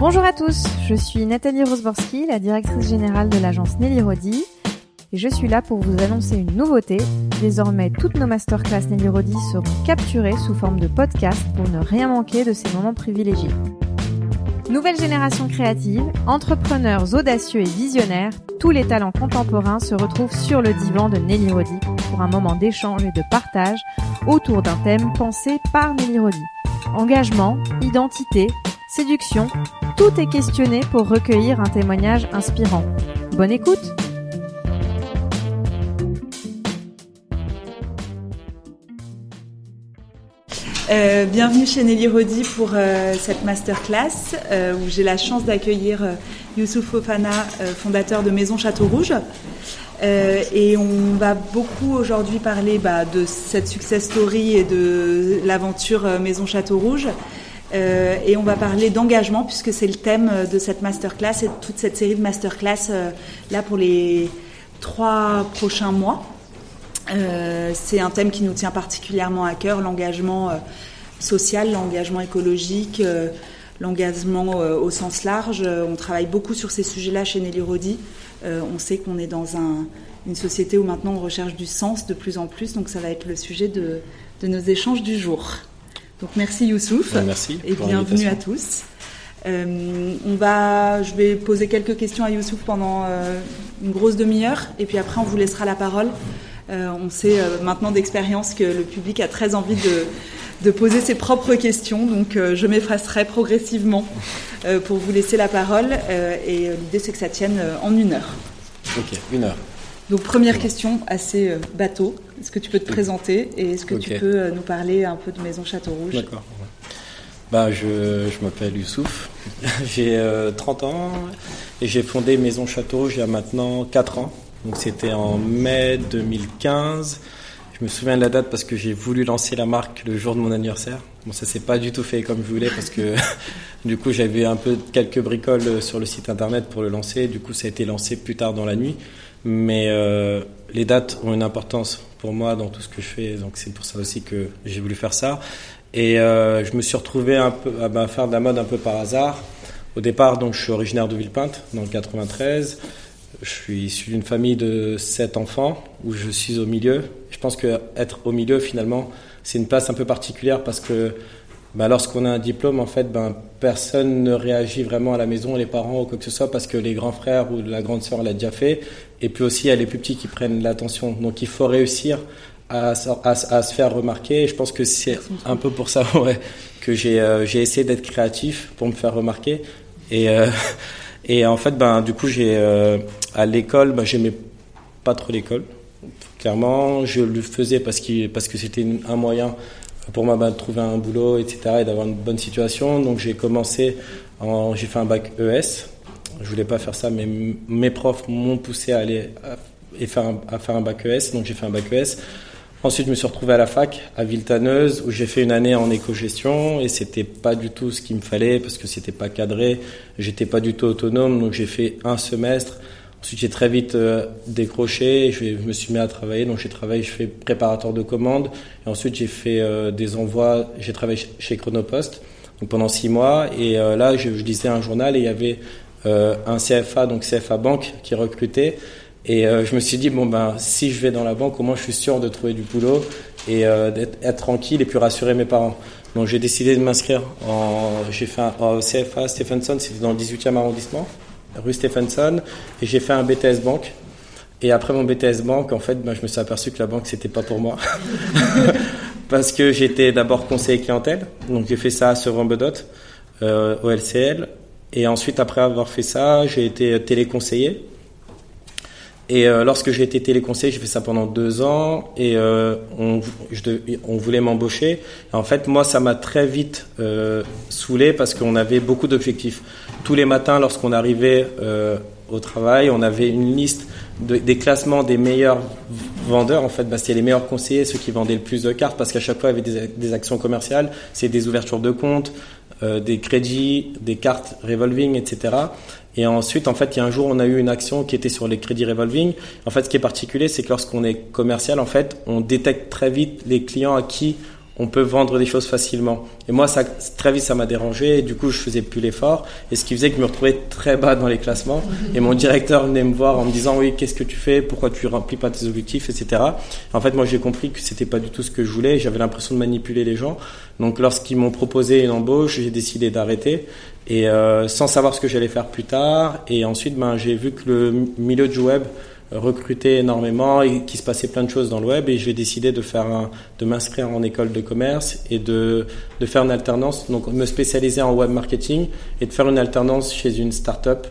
Bonjour à tous, je suis Nathalie Rosborski, la directrice générale de l'agence Nelly Rodi, et je suis là pour vous annoncer une nouveauté. Désormais, toutes nos masterclass Nelly Rodi seront capturées sous forme de podcast pour ne rien manquer de ces moments privilégiés. Nouvelle génération créative, entrepreneurs audacieux et visionnaires, tous les talents contemporains se retrouvent sur le divan de Nelly Rodi pour un moment d'échange et de partage autour d'un thème pensé par Nelly Rodi. Engagement, identité, séduction, tout est questionné pour recueillir un témoignage inspirant. Bonne écoute Euh, bienvenue chez Nelly Rodi pour euh, cette masterclass euh, où j'ai la chance d'accueillir Youssouf Fofana, fondateur de Maison Château Rouge. Et on va beaucoup aujourd'hui parler bah, de cette success story et de l'aventure Maison Château Rouge. Et on va parler d'engagement puisque c'est le thème de cette masterclass et de toute cette série de masterclass là pour les trois prochains mois. Euh, c'est un thème qui nous tient particulièrement à cœur, l'engagement euh, social, l'engagement écologique, euh, l'engagement au sens large. on travaille beaucoup sur ces sujets-là chez Nelly Rodi. on sait qu'on est dans un, une société où maintenant on recherche du sens de plus en plus, donc ça va être le sujet de nos échanges du jour. Donc merci Youssouf. merci. Et bienvenue à tous. Euh, on va, je vais poser quelques questions à Youssouf pendant euh, une grosse demi-heure, et puis après on vous laissera la parole. Euh, on sait maintenant d'expérience que le public a très envie de, de poser ses propres questions, donc je m'effacerai progressivement pour vous laisser la parole. et l'idée, c'est que ça tienne en une heure. Ok, une heure. Donc première question assez bateau. Est-ce que tu peux te présenter et est-ce que okay. tu peux nous parler un peu de Maison Château Rouge D'accord. Bah, je, je m'appelle Youssouf, j'ai euh, 30 ans et j'ai fondé Maison Château Rouge il y a maintenant 4 ans. Donc c'était en mai 2015. Je me souviens de la date parce que j'ai voulu lancer la marque le jour de mon anniversaire. Bon, ça s'est pas du tout fait comme je voulais parce que du coup j'avais un peu quelques bricoles sur le site internet pour le lancer. Du coup ça a été lancé plus tard dans la nuit. Mais euh, les dates ont une importance pour moi dans tout ce que je fais. Donc c'est pour ça aussi que j'ai voulu faire ça. Et euh, je me suis retrouvé à bah, faire de la mode un peu par hasard. Au départ, donc je suis originaire de Villepinte dans le 93. Je suis issu d'une famille de sept enfants où je suis au milieu. Je pense que être au milieu, finalement, c'est une place un peu particulière parce que bah, lorsqu'on a un diplôme, en fait, ben, personne ne réagit vraiment à la maison, les parents ou quoi que ce soit, parce que les grands frères ou la grande sœur l'a déjà fait. Et puis aussi, il y a les plus petits qui prennent l'attention. Donc il faut réussir à, se faire remarquer. Je pense que c'est un peu pour ça ouais, que j'ai euh, essayé d'être créatif pour me faire remarquer. Et, euh, et en fait, ben, du coup, euh, à l'école, ben, j'aimais pas trop l'école. Clairement, je le faisais parce, qu parce que c'était un moyen pour moi ben, de trouver un boulot, etc., et d'avoir une bonne situation. Donc j'ai commencé, j'ai fait un bac ES. Je voulais pas faire ça, mais mes profs m'ont poussé à aller à, et faire un, à faire un bac ES. Donc j'ai fait un bac ES. Ensuite, je me suis retrouvé à la fac, à Villetaneuse, où j'ai fait une année en éco-gestion, et c'était pas du tout ce qu'il me fallait, parce que c'était pas cadré, j'étais pas du tout autonome, donc j'ai fait un semestre. Ensuite, j'ai très vite euh, décroché, je, je, me suis mis à travailler, donc j'ai travaillé, je fais préparateur de commandes, et ensuite j'ai fait euh, des envois, j'ai travaillé chez Chronopost, pendant six mois, et euh, là, je, lisais un journal, et il y avait un CFA, donc CFA Banque, qui recrutait, et je me suis dit, bon, ben, si je vais dans la banque, au moins je suis sûr de trouver du boulot et d'être être tranquille et puis rassurer mes parents. Donc j'ai décidé de m'inscrire. J'ai fait CFA Stephenson, c'était dans le 18e arrondissement, rue Stephenson, et j'ai fait un BTS Banque. Et après mon BTS Banque, en fait, ben, je me suis aperçu que la banque, c'était pas pour moi. Parce que j'étais d'abord conseiller clientèle, donc j'ai fait ça sur Rambedot, euh, au LCL. Et ensuite, après avoir fait ça, j'ai été téléconseiller. Et euh, lorsque j'ai été téléconseiller, j'ai fait ça pendant deux ans et euh, on, on, voulait m'embaucher. En fait, moi, ça m'a très vite euh, saoulé parce qu'on avait beaucoup d'objectifs. Tous les matins, lorsqu'on arrivait euh, au travail, on avait une liste de, des classements des meilleurs vendeurs. En fait, bah, c'était les meilleurs conseillers, ceux qui vendaient le plus de cartes parce qu'à chaque fois, il y avait des, des actions commerciales, c'est des ouvertures de comptes, euh, des crédits, des cartes revolving, etc. Et ensuite, en fait, il y a un jour, on a eu une action qui était sur les crédits revolving. En fait, ce qui est particulier, c'est que lorsqu'on est commercial, en fait, on détecte très vite les clients à qui on peut vendre des choses facilement. Et moi, ça, très vite, ça m'a dérangé. Et du coup, je faisais plus l'effort. Et ce qui faisait que je me retrouvais très bas dans les classements. Et mon directeur venait me voir en me disant, oui, qu'est-ce que tu fais? Pourquoi tu remplis pas tes objectifs, etc. En fait, moi, j'ai compris que c'était pas du tout ce que je voulais. J'avais l'impression de manipuler les gens. Donc, lorsqu'ils m'ont proposé une embauche, j'ai décidé d'arrêter. Et euh, sans savoir ce que j'allais faire plus tard. Et ensuite, ben, j'ai vu que le milieu du web recruter énormément et qu'il se passait plein de choses dans le web et j'ai décidé de faire un, de m'inscrire en école de commerce et de, de faire une alternance, donc me spécialiser en web marketing et de faire une alternance chez une start-up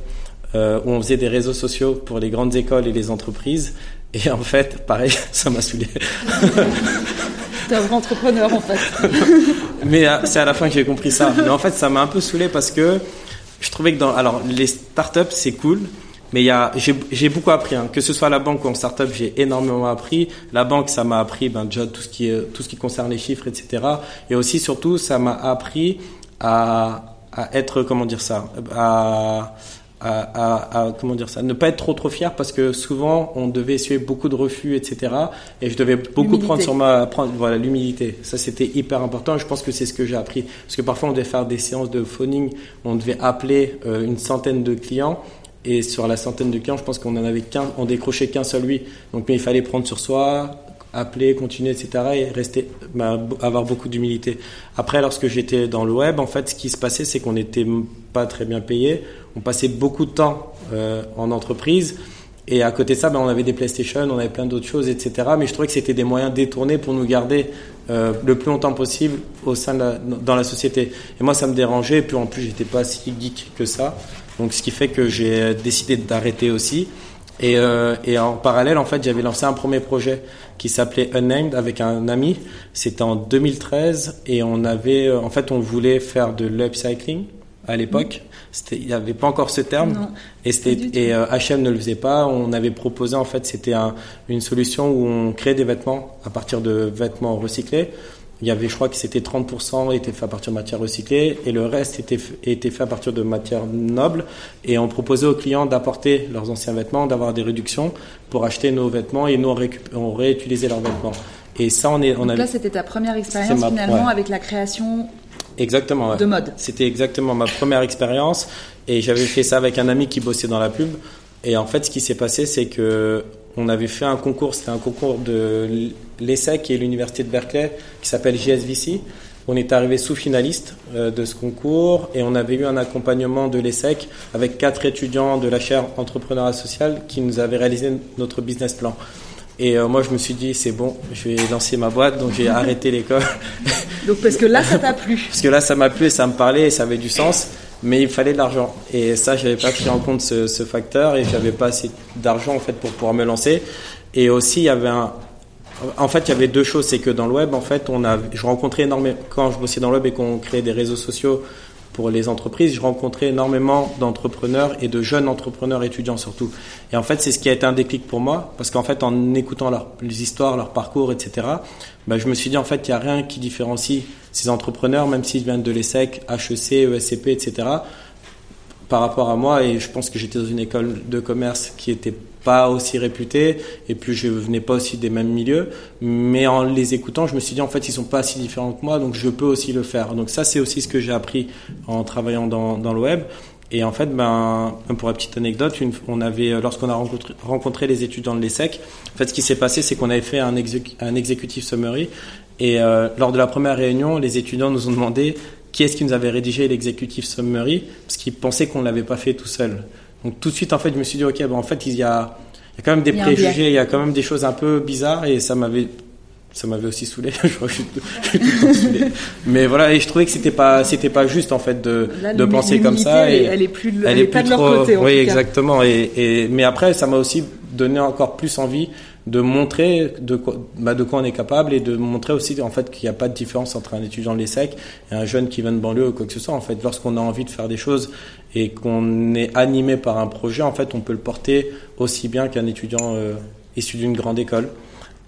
euh, où on faisait des réseaux sociaux pour les grandes écoles et les entreprises. Et en fait, pareil, ça m'a saoulé. T'es un vrai entrepreneur en fait. Mais euh, c'est à la fin que j'ai compris ça. Mais en fait, ça m'a un peu saoulé parce que je trouvais que dans, alors les startups c'est cool, mais j'ai beaucoup appris, hein. que ce soit à la banque ou en startup, j'ai énormément appris. La banque, ça m'a appris, ben déjà tout ce qui tout ce qui concerne les chiffres, etc. Et aussi, surtout, ça m'a appris à, à être, comment dire ça, à, à, à, comment dire ça, ne pas être trop trop fier parce que souvent on devait essuyer beaucoup de refus, etc. Et je devais beaucoup prendre sur ma, prendre, voilà, l'humilité. Ça c'était hyper important. Et je pense que c'est ce que j'ai appris parce que parfois on devait faire des séances de phoning, on devait appeler euh, une centaine de clients et sur la centaine de clients, je pense qu'on en avait qu'un, on décrochait qu'un seul lui. Donc, mais il fallait prendre sur soi, appeler, continuer, etc. et rester, bah, avoir beaucoup d'humilité. Après, lorsque j'étais dans le web, en fait, ce qui se passait, c'est qu'on n'était pas très bien payé. On passait beaucoup de temps euh, en entreprise. Et à côté de ça, ben, on avait des PlayStation, on avait plein d'autres choses, etc. Mais je trouvais que c'était des moyens détournés pour nous garder euh, le plus longtemps possible au sein dans la société. Et moi, ça me dérangeait. Et puis en plus, j'étais pas si geek que ça. Donc, ce qui fait que j'ai décidé d'arrêter aussi. Et, euh, et, en parallèle, en fait, j'avais lancé un premier projet qui s'appelait Unnamed avec un ami. C'était en 2013 et on avait, euh, en fait, on voulait faire de l'upcycling à l'époque. Il n'y avait pas encore ce terme. Non, et, et euh, H&M ne le faisait pas. On avait proposé, en fait, c'était un, une solution où on créait des vêtements à partir de vêtements recyclés. Il y avait, je crois que c'était 30% était fait à partir de matières recyclées et le reste était, était fait à partir de matières nobles. Et on proposait aux clients d'apporter leurs anciens vêtements, d'avoir des réductions pour acheter nos vêtements et nous on, réutilisait leurs vêtements. Et ça, on est, on Donc là, c'était ta première expérience finalement avec la création Exactement. De mode. C'était exactement ma première expérience et j'avais fait ça avec un ami qui bossait dans la pub. Et en fait, ce qui s'est passé, c'est que on avait fait un concours, c'était un concours de l'ESSEC et l'Université de Berkeley qui s'appelle JSVC. On est arrivé sous-finaliste euh, de ce concours et on avait eu un accompagnement de l'ESSEC avec quatre étudiants de la chaire entrepreneuriat social qui nous avaient réalisé notre business plan. Et euh, moi, je me suis dit, c'est bon, je vais lancer ma boîte, donc j'ai arrêté l'école. Donc, parce que là, ça t'a plu Parce que là, ça m'a plu et ça me parlait et ça avait du sens, mais il fallait de l'argent. Et ça, j'avais pas pris en compte ce, ce facteur et j'avais pas assez d'argent en fait pour pouvoir me lancer. Et aussi, il y avait un, en fait, il y avait deux choses. C'est que dans le web, en fait, on a, je rencontrais énormément, quand je bossais dans le web et qu'on créait des réseaux sociaux pour les entreprises, je rencontrais énormément d'entrepreneurs et de jeunes entrepreneurs étudiants surtout. Et en fait, c'est ce qui a été un déclic pour moi, parce qu'en fait, en écoutant leur, les histoires, leur parcours, etc., bah, je me suis dit, en fait, il n'y a rien qui différencie ces entrepreneurs, même s'ils viennent de l'ESSEC, HEC, ESCP, etc., par rapport à moi. Et je pense que j'étais dans une école de commerce qui était pas aussi réputés et puis je venais pas aussi des mêmes milieux mais en les écoutant je me suis dit en fait ils sont pas si différents que moi donc je peux aussi le faire donc ça c'est aussi ce que j'ai appris en travaillant dans, dans le web et en fait, ben, pour la petite anecdote, une, on avait, lorsqu'on a rencontré, les étudiants de l'ESSEC, en fait, ce qui s'est passé, c'est qu'on avait fait un, un exécutif summary. Et euh, lors de la première réunion, les étudiants nous ont demandé qui est-ce qui nous avait rédigé l'exécutif summary, parce qu'ils pensaient qu'on l'avait pas fait tout seul. Donc tout de suite, en fait, je me suis dit, ok, bon, en fait, il y a, il y a quand même des préjugés, il y a quand même des choses un peu bizarres, et ça m'avait, ça m'avait aussi saoulé. je suis, tout, le temps saoulé. Mais voilà, et je trouvais que c'était pas, c'était pas juste en fait de, de penser comme ça. Et elle est plus, elle, elle est, pas de leur côté. En oui, exactement. Et, et, mais après, ça m'a aussi donné encore plus envie de montrer de quoi, bah de quoi on est capable et de montrer aussi en fait qu'il n'y a pas de différence entre un étudiant de l'ESSEC et un jeune qui vient de banlieue ou quoi que ce soit. En fait, lorsqu'on a envie de faire des choses et qu'on est animé par un projet, en fait, on peut le porter aussi bien qu'un étudiant euh, issu d'une grande école.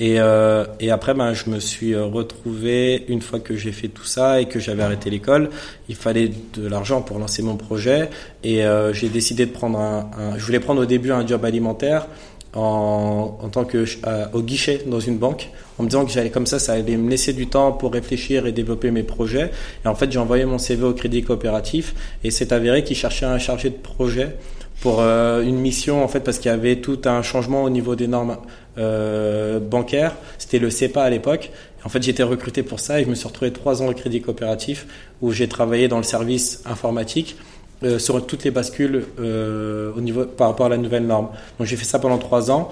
Et, euh, et après, ben, je me suis euh, retrouvé, une fois que j'ai fait tout ça et que j'avais arrêté l'école, il fallait de l'argent pour lancer mon projet. Et euh, j'ai décidé de prendre un, un, Je voulais prendre au début un job alimentaire en, en tant que euh, au guichet dans une banque en me disant que j'allais comme ça, ça allait me laisser du temps pour réfléchir et développer mes projets. Et en fait, j'ai envoyé mon CV au Crédit Coopératif et c'est avéré qu'il cherchait un chargé de projet pour euh, une mission en fait parce qu'il y avait tout un changement au niveau des normes euh, bancaires. C'était le CEPA à l'époque. En fait, été recruté pour ça et je me suis retrouvé trois ans au Crédit Coopératif où j'ai travaillé dans le service informatique. Euh, sur toutes les bascules euh, au niveau par rapport à la nouvelle norme. Donc j'ai fait ça pendant trois ans.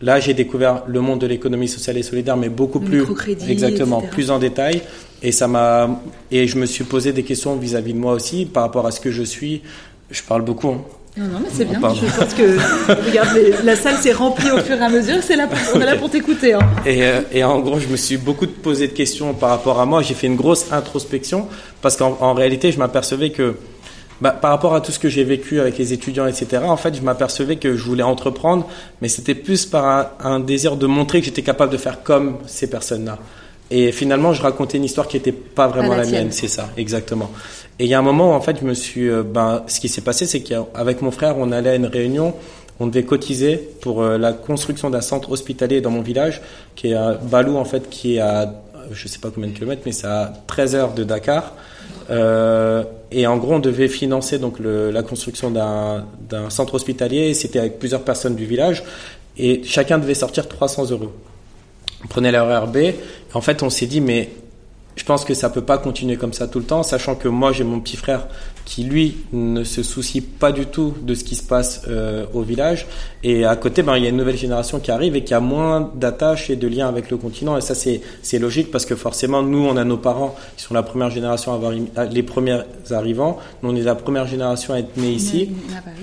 Là, j'ai découvert le monde de l'économie sociale et solidaire, mais beaucoup plus exactement, plus en détail. Et ça m'a et je me suis posé des questions vis-à-vis de moi aussi par rapport à ce que je suis. Je parle beaucoup. Hein. Non, non, mais c'est bien. Je pense que regarde, la salle s'est remplie au fur et à mesure. C'est là, pour, on est là pour t'écouter. Hein. Et, euh, et, en gros, je me suis beaucoup posé de questions par rapport à moi. J'ai fait une grosse introspection parce qu'en réalité, je m'apercevais que bah, par rapport à tout ce que j'ai vécu avec les étudiants, etc., en fait, je m'apercevais que je voulais entreprendre, mais c'était plus par un, désir de montrer que j'étais capable de faire comme ces personnes-là. Et finalement, je racontais une histoire qui n'était pas vraiment la, mienne, c'est ça, exactement. Et il y a un moment où, en fait, je me suis, euh, ben, ce qui s'est passé, c'est qu'avec mon frère, on allait à une réunion, on devait cotiser pour euh, la construction d'un centre hospitalier dans mon village, qui est à Balou, en fait, qui est à, je sais pas combien de kilomètres, mais c'est à 13 heures de Dakar. Euh, et en gros, on devait financer donc la construction d'un centre hospitalier. C'était avec plusieurs personnes du village. Et chacun devait sortir 300 euros. On prenait la RRB. en fait, on s'est dit, mais je pense que ça peut pas continuer comme ça tout le temps, sachant que moi, j'ai mon petit frère qui lui ne se soucie pas du tout de ce qui se passe euh, au village. Et à côté, ben, il y a une nouvelle génération qui arrive et qui a moins d'attaches et de liens avec le continent. Et ça, c'est, c'est logique parce que forcément, nous, on a nos parents qui sont la première génération à avoir les premiers arrivants. Nous, on est la première génération à être nés ici.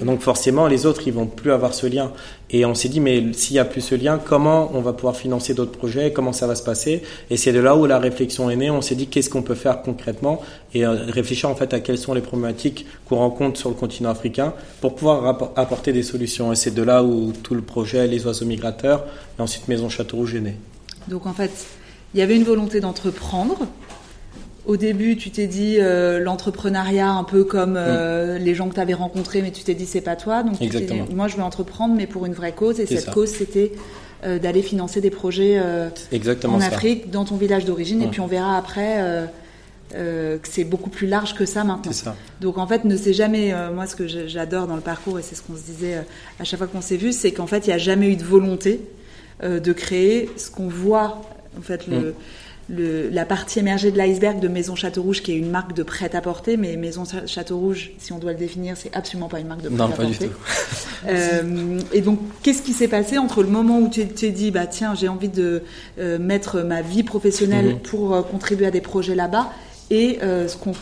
Donc forcément, les autres, ils vont plus avoir ce lien. Et on s'est dit, mais s'il n'y a plus ce lien, comment on va pouvoir financer d'autres projets Comment ça va se passer? Et c'est de là où la réflexion est née. On s'est dit, qu'est-ce qu'on peut faire concrètement? Et euh, réfléchir en fait à quelles sont les problématiques qu'on rencontre sur le continent africain pour pouvoir apporter des solutions. Et c'est de là où tout le projet Les Oiseaux Migrateurs et ensuite Maison Château Rouge est né. Donc en fait, il y avait une volonté d'entreprendre. Au début, tu t'es dit euh, l'entrepreneuriat un peu comme euh, mm. les gens que tu avais rencontrés, mais tu t'es dit c'est pas toi. Donc Exactement. moi je veux entreprendre, mais pour une vraie cause. Et cette cause, c'était euh, d'aller financer des projets en Afrique, dans ton village d'origine. Et puis on verra après euh, que c'est beaucoup plus large que ça maintenant. Ça. Donc en fait, ne sait jamais. Euh, moi, ce que j'adore dans le parcours et c'est ce qu'on se disait euh, à chaque fois qu'on s'est vu, c'est qu'en fait, il n'y a jamais eu de volonté de créer ce qu'on voit. En fait, le, mm. Le, la partie émergée de l'iceberg de Maison Château Rouge, qui est une marque de prêt-à-porter, mais Maison Château Rouge, si on doit le définir, c'est absolument pas une marque de prêt-à-porter. Non, pas du tout. et donc, qu'est-ce qui s'est passé entre le moment où tu t'es dit, bah tiens, j'ai envie de mettre ma vie professionnelle mm-hmm. pour contribuer à des projets là-bas, et euh, ce qu'on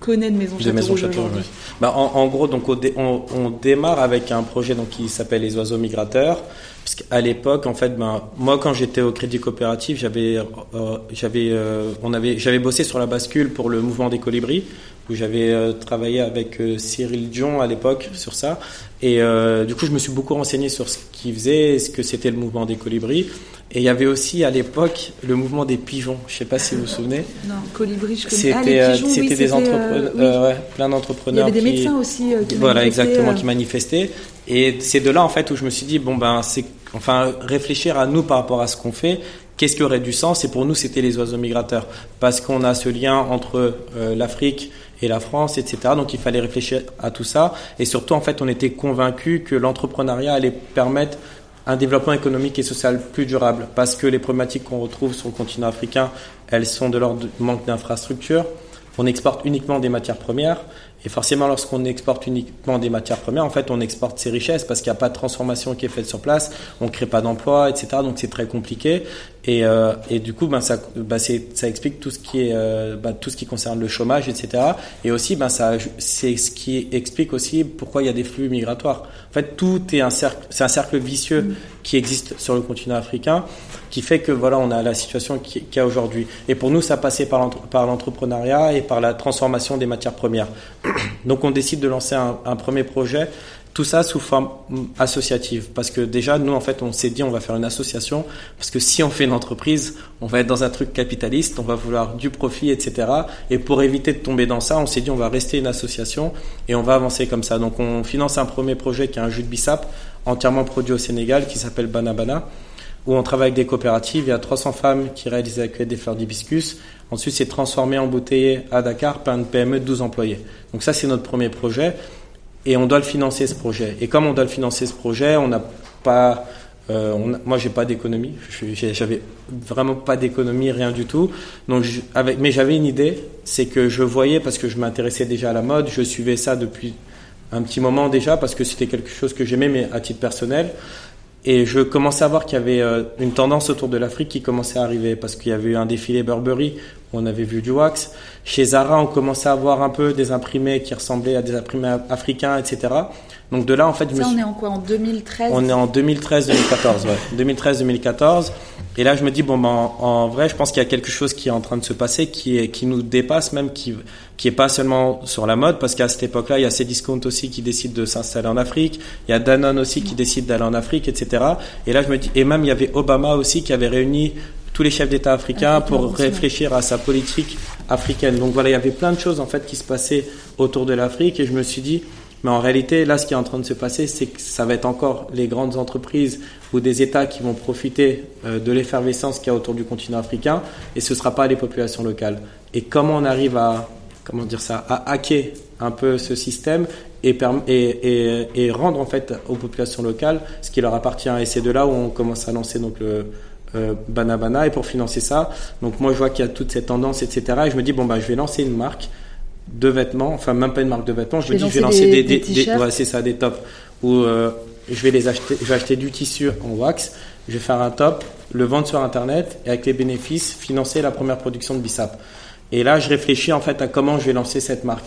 connaît de Maison Château Rouge aujourd'hui bah, en, gros, donc, on, on, démarre avec un projet donc, qui s'appelle Les Oiseaux Migrateurs. Parce qu'à l'époque, en fait, ben, moi, quand j'étais au Crédit Coopératif, j'avais, euh, j'avais, euh, on avait, j'avais bossé sur la bascule pour le mouvement des colibris, où j'avais travaillé avec Cyril Dion à l'époque sur ça. Et du coup, je me suis beaucoup renseigné sur ce qu'il faisait, ce que c'était le mouvement des colibris. Et il y avait aussi à l'époque le mouvement des pigeons. Je ne sais pas si vous vous souvenez. Non, colibri, je connais. C'était, ah, c'était des entrepreneurs, euh, euh, ouais, plein d'entrepreneurs. Il y avait des médecins aussi euh, qui Voilà, exactement, qui manifestaient. Et c'est de là en fait où je me suis dit bon ben c'est enfin réfléchir à nous par rapport à ce qu'on fait. Qu'est-ce qui aurait du sens? Et pour nous, c'était les oiseaux migrateurs parce qu'on a ce lien entre l'Afrique et la France, etc. Donc il fallait réfléchir à tout ça. Et surtout, en fait, on était convaincus que l'entrepreneuriat allait permettre un développement économique et social plus durable, parce que les problématiques qu'on retrouve sur le continent africain, elles sont de l'ordre du manque d'infrastructures. On exporte uniquement des matières premières, et forcément, lorsqu'on exporte uniquement des matières premières, en fait, on exporte ses richesses parce qu'il n'y a pas de transformation qui est faite sur place, on ne crée pas d'emplois, etc. Donc c'est très compliqué. Et, euh, et du coup, ben, ça, ben, ça explique tout ce qui est, euh, ben, tout ce qui concerne le chômage, etc. Et aussi, ben, ça, c'est ce qui explique aussi pourquoi il y a des flux migratoires. En fait, tout est un cercle, c'est un cercle vicieux mm. qui existe sur le continent africain, qui fait que voilà, on a la situation qu'il y a aujourd'hui. Et pour nous, ça passait par l'entrepreneuriat et par la transformation des matières premières. Donc, on décide de lancer un, un premier projet tout ça sous forme associative. Parce que déjà, nous, en fait, on s'est dit, on va faire une association. Parce que si on fait une entreprise, on va être dans un truc capitaliste, on va vouloir du profit, etc. Et pour éviter de tomber dans ça, on s'est dit, on va rester une association et on va avancer comme ça. Donc, on finance un premier projet qui est un jus de bissap entièrement produit au Sénégal qui s'appelle Banabana, où on travaille avec des coopératives. Il y a 300 femmes qui réalisent avec des fleurs d'hibiscus. Ensuite, c'est transformé, embouteillé à Dakar par une PME de 12 employés. Donc ça, c'est notre premier projet. Et on doit le financer, ce projet. Et comme on doit le financer, ce projet, on n'a pas... Euh, moi, j'ai pas d'économie. J'avais vraiment pas d'économie, rien du tout. Donc, mais j'avais une idée, c'est que je voyais parce que je m'intéressais déjà à la mode, je suivais ça depuis un petit moment déjà parce que c'était quelque chose que j'aimais, mais à titre personnel. Et je commençais à voir qu'il y avait euh, une tendance autour de l'Afrique qui commençait à arriver parce qu'il y avait eu un défilé Burberry on avait vu du wax. Chez Zara, on commençait à voir un peu des imprimés qui ressemblaient à des imprimés africains, etc. Donc de là, en fait, je on est en quoi En 2013 On est en 2013-2014, ouais. 2013-2014. Et là, je me dis, bon, ben, en, vrai, je pense qu'il y a quelque chose qui est en train de se passer, qui, est, qui nous dépasse même, qui, qui est pas seulement sur la mode, parce qu'à cette époque-là, il y a Cdiscount aussi qui décide de s'installer en Afrique, il y a Danone aussi qui décide d'aller en Afrique, etc. Et là, je me dis, et même il y avait Obama aussi qui avait réuni tous les chefs d'État africains pour réfléchir à sa politique africaine. Donc voilà, il y avait plein de choses en fait qui se passaient autour de l'Afrique, et je me suis dit, mais en réalité, là, ce qui est en train de se passer, c'est que ça va être encore les grandes entreprises ou des États qui vont profiter euh, de l'effervescence qu'il y a autour du continent africain, et ce ne sera pas les populations locales. Et comment on arrive à, comment dire ça, à hacker un peu ce système et, et, et, rendre en fait aux populations locales ce qui leur appartient. Et c'est de là où on commence à lancer donc le euh, Banabana. Et pour financer ça, donc moi je vois qu'il y a toute cette tendance, etc. Et je me dis bon bah je vais lancer une marque de vêtements, enfin même pas une marque de vêtements, je me dis je vais lancer des, des, ouais, c'est ça, des tops où euh, je vais les acheter, je vais acheter du tissu en wax, je vais faire un top, le vendre sur internet et avec les bénéfices financer la première production de Bissap. Et là, je réfléchis en fait à comment je vais lancer cette marque.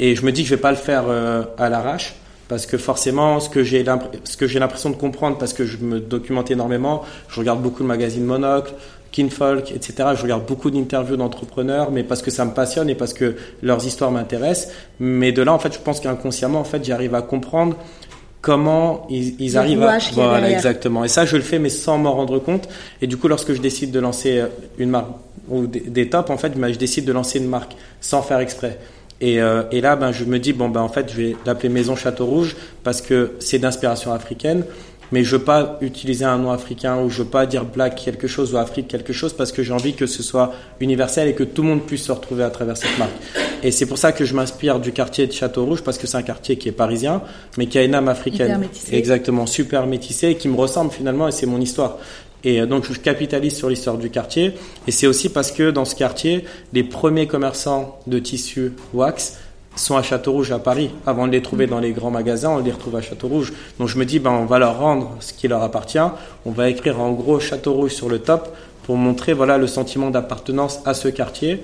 Et je me dis que je vais pas le faire euh, à l'arrache parce que forcément, ce que j'ai l'impression de comprendre, parce que je me documente énormément, je regarde beaucoup de magazines Monocle, Kinfolk, etc. Je regarde beaucoup d'interviews d'entrepreneurs, mais parce que ça me passionne et parce que leurs histoires m'intéressent. Mais de là, en fait, je pense qu'inconsciemment, en fait, j'arrive à comprendre comment ils, arrivent à voilà exactement et ça je le fais mais sans m'en rendre compte et du coup lorsque je décide de lancer une marque ou des, tops en fait ben, je décide de lancer une marque sans faire exprès et, euh, et, là, ben, je me dis, bon, ben, en fait, je vais l'appeler Maison Château Rouge parce que c'est d'inspiration africaine mais je veux pas utiliser un nom africain ou je veux pas dire black quelque chose ou Afrique quelque chose parce que j'ai envie que ce soit universel et que tout le monde puisse se retrouver à travers cette marque. Et c'est pour ça que je m'inspire du quartier de Château Rouge parce que c'est un quartier qui est parisien mais qui a une âme africaine. Exactement, super métissé et qui me ressemble finalement et c'est mon histoire. Et euh, donc je capitalise sur l'histoire du quartier et c'est aussi parce que dans ce quartier, les premiers commerçants de tissus wax sont à Château-Rouge à Paris. Avant de les trouver dans les grands magasins, on les retrouve à Château-Rouge. Donc je me dis, ben, on va leur rendre ce qui leur appartient. On va écrire en gros Château-Rouge sur le top pour montrer voilà, le sentiment d'appartenance à ce quartier.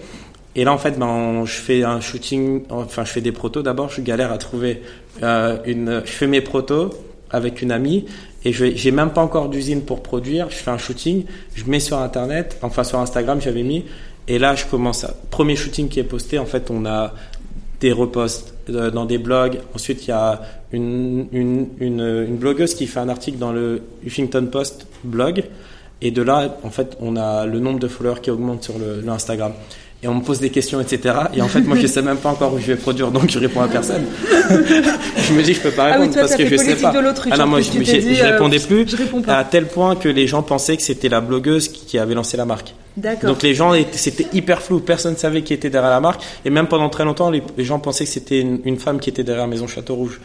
Et là, en fait, ben, je fais un shooting, enfin, je fais des protos d'abord. Je galère à trouver euh, une. Je fais mes protos avec une amie et je j'ai même pas encore d'usine pour produire. Je fais un shooting, je mets sur Internet, enfin sur Instagram, j'avais mis. Et là, je commence à. Premier shooting qui est posté, en fait, on a des reposts euh, dans des blogs. Ensuite, il y a une, une, une, blogueuse qui fait un article dans le Huffington Post blog. Et de là, en fait, on a le nombre de followers qui augmente sur le, le et on me pose des questions, etc. Et en fait, moi, je sais même pas encore où je vais produire, donc je réponds à personne. je me dis, je peux pas ah répondre parce que je sais pas. ah non, moi, je, je, répondais euh, plus. Je réponds pas. À tel point que les gens pensaient que c'était la blogueuse qui avait lancé la marque. Donc les gens, c'était hyper flou. Personne ne savait qui était derrière la marque. Et même pendant très longtemps, les, gens pensaient que c'était une, une, femme qui était derrière Maison Château Rouge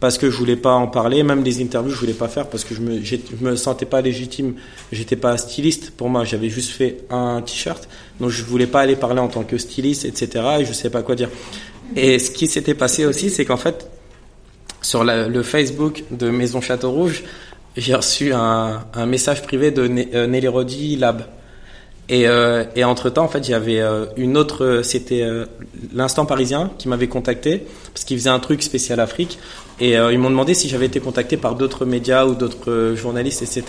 parce que je voulais pas en parler, même des interviews je voulais pas faire parce que je me, je me sentais pas légitime, j'étais pas styliste pour moi, j'avais juste fait un t-shirt, donc je voulais pas aller parler en tant que styliste, etc. Et je sais pas quoi dire. Et ce qui s'était passé aussi, c'est qu'en fait, sur le Facebook de Maison Château Rouge, j'ai reçu un, un, message privé de euh, Nelly Rodi Lab. Et, euh, et entre temps, en fait, j'avais euh, une autre, c'était euh, l'instant parisien qui m'avait contacté parce qu'il faisait un truc spécial Afrique et euh, ils m'ont demandé si j'avais été contacté par d'autres médias ou d'autres euh, journalistes, etc.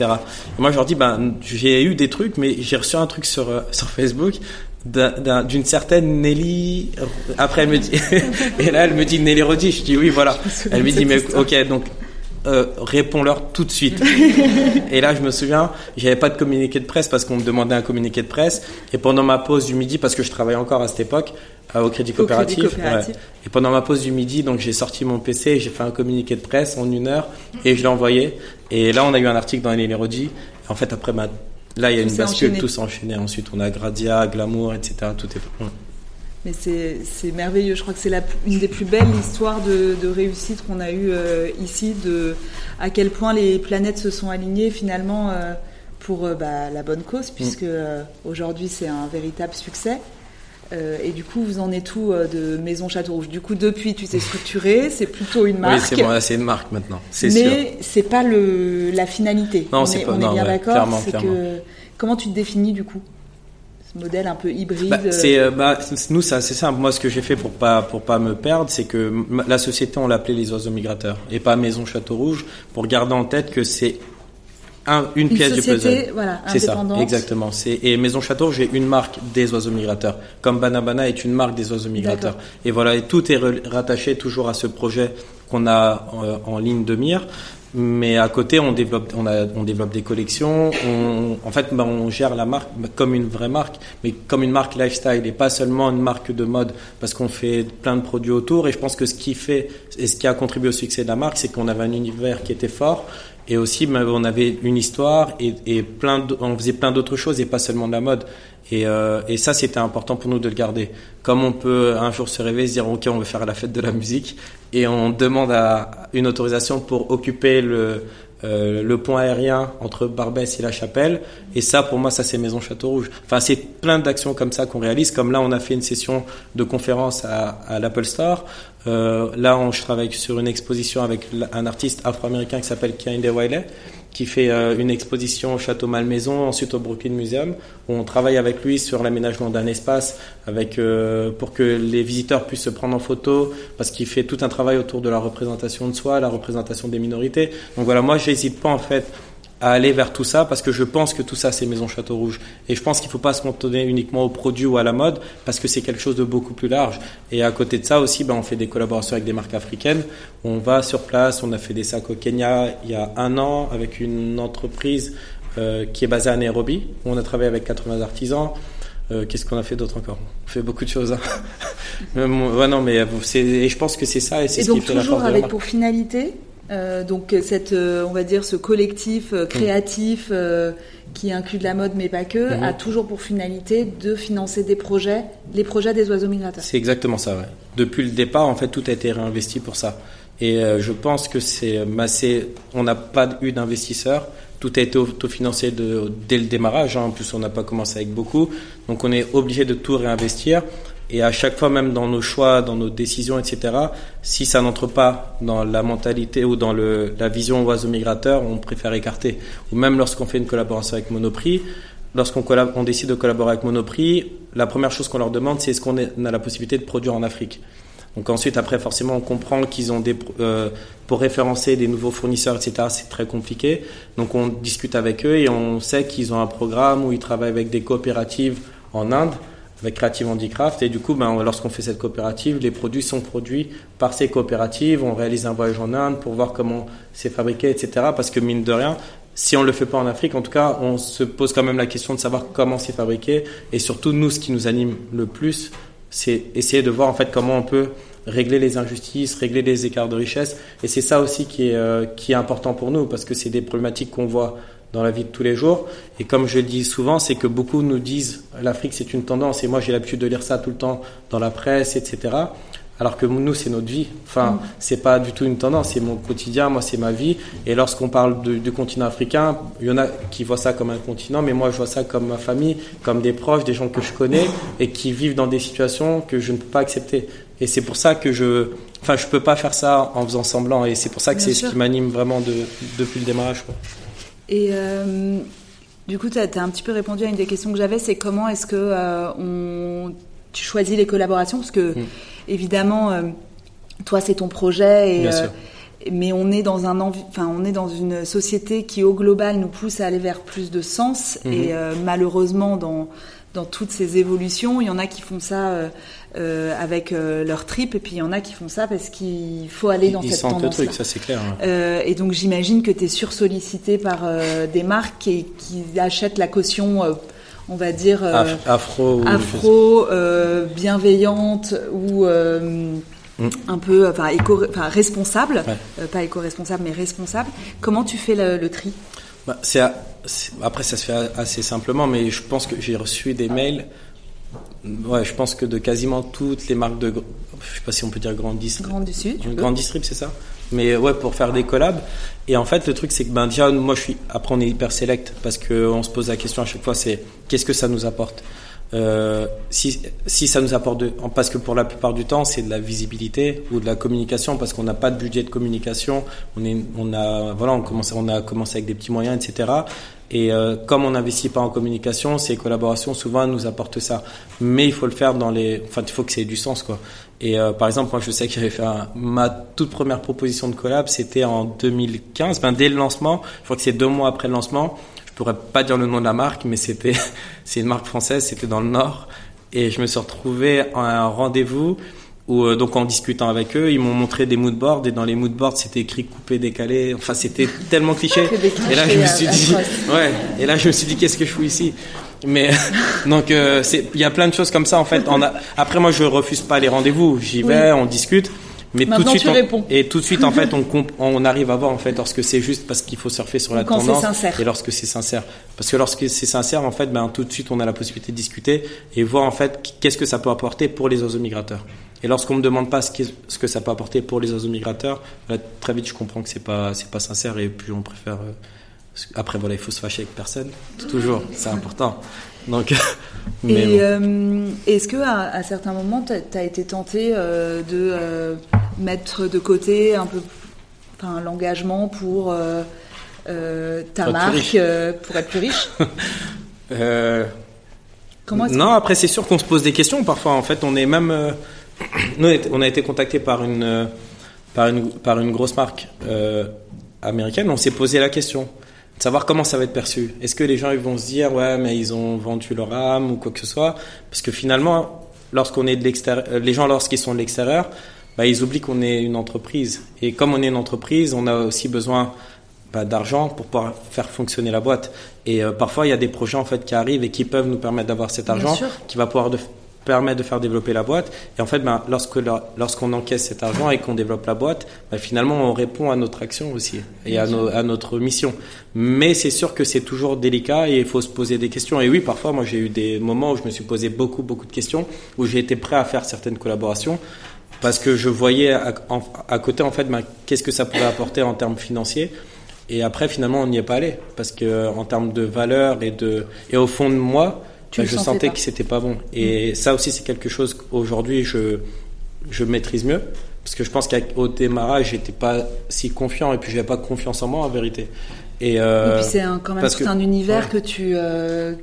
Et moi, je leur dis, ben, j'ai eu des trucs, mais j'ai reçu un truc sur, euh, sur Facebook d'une certaine Nelly. Après, elle me dit, et là, elle me dit Nelly Rodi. Je dis oui, voilà. Elle me dit, mais ok, donc euh, réponds-leur tout de suite. et là, je me souviens, j'avais pas de communiqué de presse parce qu'on me demandait un communiqué de presse. Et pendant ma pause du midi, parce que je travaillais encore à cette époque, Ah, au crédit coopératif. Et pendant ma pause du midi, donc j'ai sorti mon PC, j'ai fait un communiqué de presse en une heure et je l'ai envoyé. Et là, on a eu un article dans Elérodi. En fait, après, bah, là, il y a une bascule, tout s'est enchaîné. Ensuite, on a Gradia, Glamour, etc. Tout est. Mais c'est merveilleux. Je crois que c'est une des plus belles histoires de, réussite qu'on a eues euh, ici, de à quel point les planètes se sont alignées finalement euh, pour euh, bah, la bonne cause, puisque mm. aujourd'hui c'est un véritable succès. Et du coup, vous en êtes où de Maison Château Rouge? Du coup, depuis, tu t'es structuré, c'est plutôt une marque. Oui, c'est une marque maintenant, c'est sûr. Mais c'est pas le, la finalité. Non, c'est pas. On est bien d'accord. Comment tu te définis du coup? Modèle un peu hybride bah, c'est euh, bah, nous c'est assez simple moi ce que j'ai fait pour pas pour pas me perdre c'est que la société on l'appelait les oiseaux migrateurs et pas maison château rouge pour garder en tête que c'est un, une, pièce du puzzle. voilà, c'est ça exactement. Et maison château j'ai une marque des oiseaux migrateurs. Comme Banabana est une marque des oiseaux migrateurs. Et voilà et tout est rattaché toujours à ce projet qu'on a euh, en ligne de mire. Mais à côté, on développe, on, a, on développe des collections. On, en fait, ben, on gère la marque comme une vraie marque, mais comme une marque lifestyle et pas seulement une marque de mode, parce qu'on fait plein de produits autour. Et je pense que ce qui fait et ce qui a contribué au succès de la marque, c'est qu'on avait un univers qui était fort. Et aussi, ben, on avait une histoire et, plein on faisait plein d'autres choses et pas seulement de la mode. Et, euh, et ça, c'était important pour nous de le garder. Comme on peut un jour se réveiller se dire, OK, on veut faire la fête de la musique, et on demande à une autorisation pour occuper le, euh, pont aérien entre Barbès et La Chapelle. Et ça, pour moi, ça c'est Maison Château Rouge. Enfin, c'est plein d'actions comme ça qu'on réalise. Comme là, on a fait une session de conférence à, à l'Apple Store. Euh, là, on, je travaille sur une exposition avec un artiste afro-américain qui s'appelle Kehinde Wiley qui fait euh, une exposition au Château Malmaison, ensuite au Brooklyn Museum, où on travaille avec lui sur l'aménagement d'un espace avec, euh, pour que les visiteurs puissent se prendre en photo, parce qu'il fait tout un travail autour de la représentation de soi, la représentation des minorités. Donc voilà, moi, j'hésite pas en fait à aller vers tout ça parce que je pense que tout ça c'est Maison Château Rouge. Et je pense qu'il ne faut pas se contenir uniquement aux produits ou à la mode parce que c'est quelque chose de beaucoup plus large. Et à côté de ça aussi ben, on fait des collaborations avec des marques africaines. On va sur place on a fait des sacs au Kenya il y a un an avec une entreprise euh, qui est basée à Nairobi. Où on a travaillé avec 80 artisans. Euh, Qu'est-ce qu'on a fait d'autre encore? On fait beaucoup de choses. Hein. ouais, non, mais et je pense que c'est ça et c'est ce qui fait la force avec pour finalité euh, donc cette, euh, on va dire, ce collectif euh, créatif qui inclut de la mode mais pas que, mhm. a toujours pour finalité de financer des projets, les projets des oiseaux migrateurs. C'est exactement ça. Ouais. Depuis le départ, en fait, tout a été réinvesti pour ça. Et je pense que c'est massé. On n'a pas eu d'investisseurs. Tout a été autofinancé de, dès le démarrage. Hein. En plus, on n'a pas commencé avec beaucoup. Donc, on est obligé de tout réinvestir. Et à chaque fois, même dans nos choix, dans nos décisions, etc., si ça n'entre pas dans la mentalité ou dans le, la vision oiseau migrateur, on préfère écarter. Ou même lorsqu'on fait une collaboration avec Monoprix, lorsqu'on on décide de collaborer avec Monoprix, la première chose qu'on leur demande, c'est est-ce qu'on a la possibilité de produire en Afrique? Donc ensuite, après, forcément, on comprend qu'ils ont des, euh, pour référencer des nouveaux fournisseurs, etc., c'est très compliqué. Donc on discute avec eux et on sait qu'ils ont un programme où ils travaillent avec des coopératives en Inde avec Creative Handicraft. Et du coup, ben, lorsqu'on fait cette coopérative, les produits sont produits par ces coopératives. On réalise un voyage en Inde pour voir comment c'est fabriqué, etc. Parce que mine de rien, si on le fait pas en Afrique, en tout cas, on se pose quand même la question de savoir comment c'est fabriqué. Et surtout, nous, ce qui nous anime le plus, c'est essayer de voir en fait comment on peut régler les injustices, régler les écarts de richesse. Et c'est ça aussi qui est, euh, qui est important pour nous, parce que c'est des problématiques qu'on voit dans la vie de tous les jours. Et comme je le dis souvent, c'est que beaucoup nous disent l'Afrique c'est une tendance, et moi j'ai l'habitude de lire ça tout le temps dans la presse, etc. Alors que nous, c'est notre vie. Enfin, mm. c'est pas du tout une tendance, c'est mon quotidien, moi, c'est ma vie. Et lorsqu'on parle du continent africain, il y en a qui voient ça comme un continent, mais moi, je vois ça comme ma famille, comme des proches, des gens que je connais et qui vivent dans des situations que je ne peux pas accepter. Et c'est pour ça que je, enfin, je peux pas faire ça en faisant semblant. Et c'est pour ça que c'est ce qui m'anime vraiment de, depuis le démarrage. Quoi. Et euh, du coup, tu as, un petit peu répondu à une des questions que j'avais, c'est comment est-ce que euh, on, tu choisis les collaborations? Parce que, mm. évidemment, euh, toi, c'est ton projet. Et, mais on est dans un enfin on est dans une société qui au global nous pousse à aller vers plus de sens mm-hmm. et malheureusement dans dans toutes ces évolutions il y en a qui font ça avec euh, leur trip et puis il y en a qui font ça parce qu'il faut aller dans cette tendance. Truc, ça c'est clair. Euh, et donc j'imagine que tu es sursollicité par des marques qui, qui, achètent la caution on va dire afro, afro bienveillante ou mm. un peu, enfin, éco, enfin responsable, pas éco-responsable, mais responsable. Comment tu fais le, tri? Bah, c'est, après, ça se fait assez simplement, mais je pense que j'ai reçu des mails Ouais, je pense que de quasiment toutes les marques de, je sais pas si on peut dire grand distrib. Grand. Grand distrib, c'est ça. Mais ouais, pour faire des collabs. Et en fait, le truc, c'est que ben déjà, moi, je suis. Après, on est hyper select parce que on se pose la question à chaque fois, c'est qu'est-ce que ça nous apporte? Euh, si, si ça nous apporte de, parce que pour la plupart du temps c'est de la visibilité ou de la communication parce qu'on n'a pas de budget de communication on est on a voilà on commence on a commencé avec des petits moyens etc et euh, comme on n'investit pas en communication, ces collaborations souvent nous apportent ça. Mais il faut le faire dans les, enfin il faut que ça ait du sens quoi. Et euh, par exemple, moi je sais que j'avais fait ma toute première proposition de collab, c'était en 2015, ben dès le lancement. Je crois que c'est deux mois après le lancement. Je pourrais pas dire le nom de la marque, mais c'était c'est une marque française, c'était dans le Nord. Et je me suis retrouvé à un rendez-vous où euh, donc en discutant avec eux, ils m'ont montré des moodboards et dans les moodboards c'était écrit coupé décalé. Enfin c'était tellement cliché. et là je me suis dit ouais. Et là je me suis dit qu'est-ce que je fous ici? Mais donc euh, il y a plein de choses comme ça en fait. On a, après moi je refuse pas les rendez-vous. J'y vais, on discute. Mais tout de suite, et tout de suite en fait, on, on arrive à voir en fait lorsque c'est juste parce qu'il faut surfer sur la quand tendance sincère. et lorsque c'est sincère. Parce que lorsque c'est sincère, en fait, ben tout de suite, on a la possibilité de discuter et voir en fait qu'est-ce que ça peut apporter pour les oiseaux migrateurs. Et lorsqu'on me demande pas ce, ce, que ça peut apporter pour les oiseaux migrateurs, très vite je comprends que c'est pas c'est pas sincère et puis on préfère. Euh, après voilà, il faut se fâcher avec personne, toujours, c'est important. Donc. et euh, est-ce que à, certains moments tu as été tenté euh, de mettre de côté un peu, l'engagement pour ta marque, pour être plus riche? Comment non, après c'est sûr qu'on se pose des questions parfois. En fait, on est même nous, on a été contacté par une, euh, par une, par une grosse marque euh, américaine. On s'est posé la question de savoir comment ça va être perçu. Est-ce que les gens ils vont se dire ouais mais ils ont vendu leur âme ou quoi que ce soit? Parce que finalement, lorsqu'on est de l'extérieur, euh, les gens lorsqu'ils sont de l'extérieur, bah, ils oublient qu'on est une entreprise. Et comme on est une entreprise, on a aussi besoin bah, d'argent pour pouvoir faire fonctionner la boîte. Et parfois, il y a des projets en fait qui arrivent et qui peuvent nous permettre d'avoir cet argent qui va pouvoir de, permet de faire développer la boîte. Et en fait, ben, lorsque lorsqu'on encaisse cet argent et qu'on développe la boîte, ben, finalement, on répond à notre action aussi et à, notre mission. Mais c'est sûr que c'est toujours délicat et il faut se poser des questions. Et oui, parfois, moi, j'ai eu des moments où je me suis posé beaucoup, beaucoup de questions, où j'ai été prêt à faire certaines collaborations parce que je voyais à, côté, en fait, ben, qu'est-ce que ça pourrait apporter en termes financiers. Et après, finalement, on n'y est pas allé parce que en termes de valeur et de et au fond de moi, bah, je sentais que c'était pas bon. Et mm. ça aussi, c'est quelque chose qu'aujourd'hui, je, je maîtrise mieux. Parce que je pense qu'au démarrage, j'étais pas si confiant et puis j'avais pas confiance en moi en vérité. Et, euh, puis c'est quand même tout un univers que tu euh,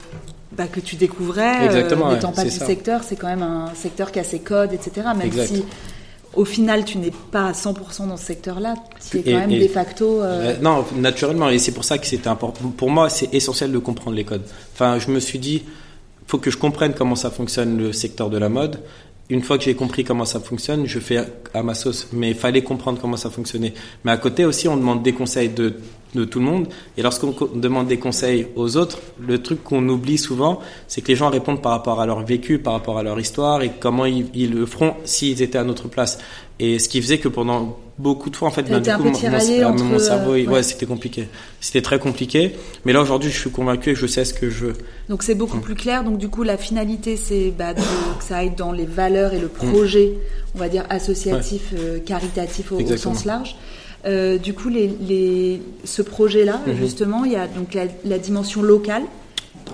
bah, que tu découvrais. Euh, Exactement. N'étant pas du secteur, c'est quand même un secteur qui a ses codes, etc. Même si au final, tu n'es pas à 100% dans ce secteur-là, tu es quand même de facto. non, naturellement, et c'est pour ça que c'était important. Pour moi, c'est essentiel de comprendre les codes. Enfin, je me suis dit, faut que je comprenne comment ça fonctionne le secteur de la mode. Une fois que j'ai compris comment ça fonctionne, je fais à ma sauce. Mais il fallait comprendre comment ça fonctionnait. Mais à côté aussi, on demande des conseils de, de tout le monde. Et lorsqu'on demande des conseils aux autres, le truc qu'on oublie souvent, c'est que les gens répondent par rapport à leur vécu, par rapport à leur histoire et comment ils, ils le feront s'ils étaient à notre place. Et ce qui faisait que pendant beaucoup de fois, en fait, ben, du coup, mon, cerveau, euh, ouais, c'était compliqué. C'était très compliqué. Mais là, aujourd'hui, je suis convaincu et je sais ce que je veux. Donc, c'est beaucoup mm. plus clair. Donc, du coup, la finalité, c'est bah, que ça aille dans les valeurs et le mm. projet, on va dire, associatif, euh, caritatif au, sens large. Euh, du coup, les, les, ce projet-là, mm-hmm. justement, il y a donc la, la dimension locale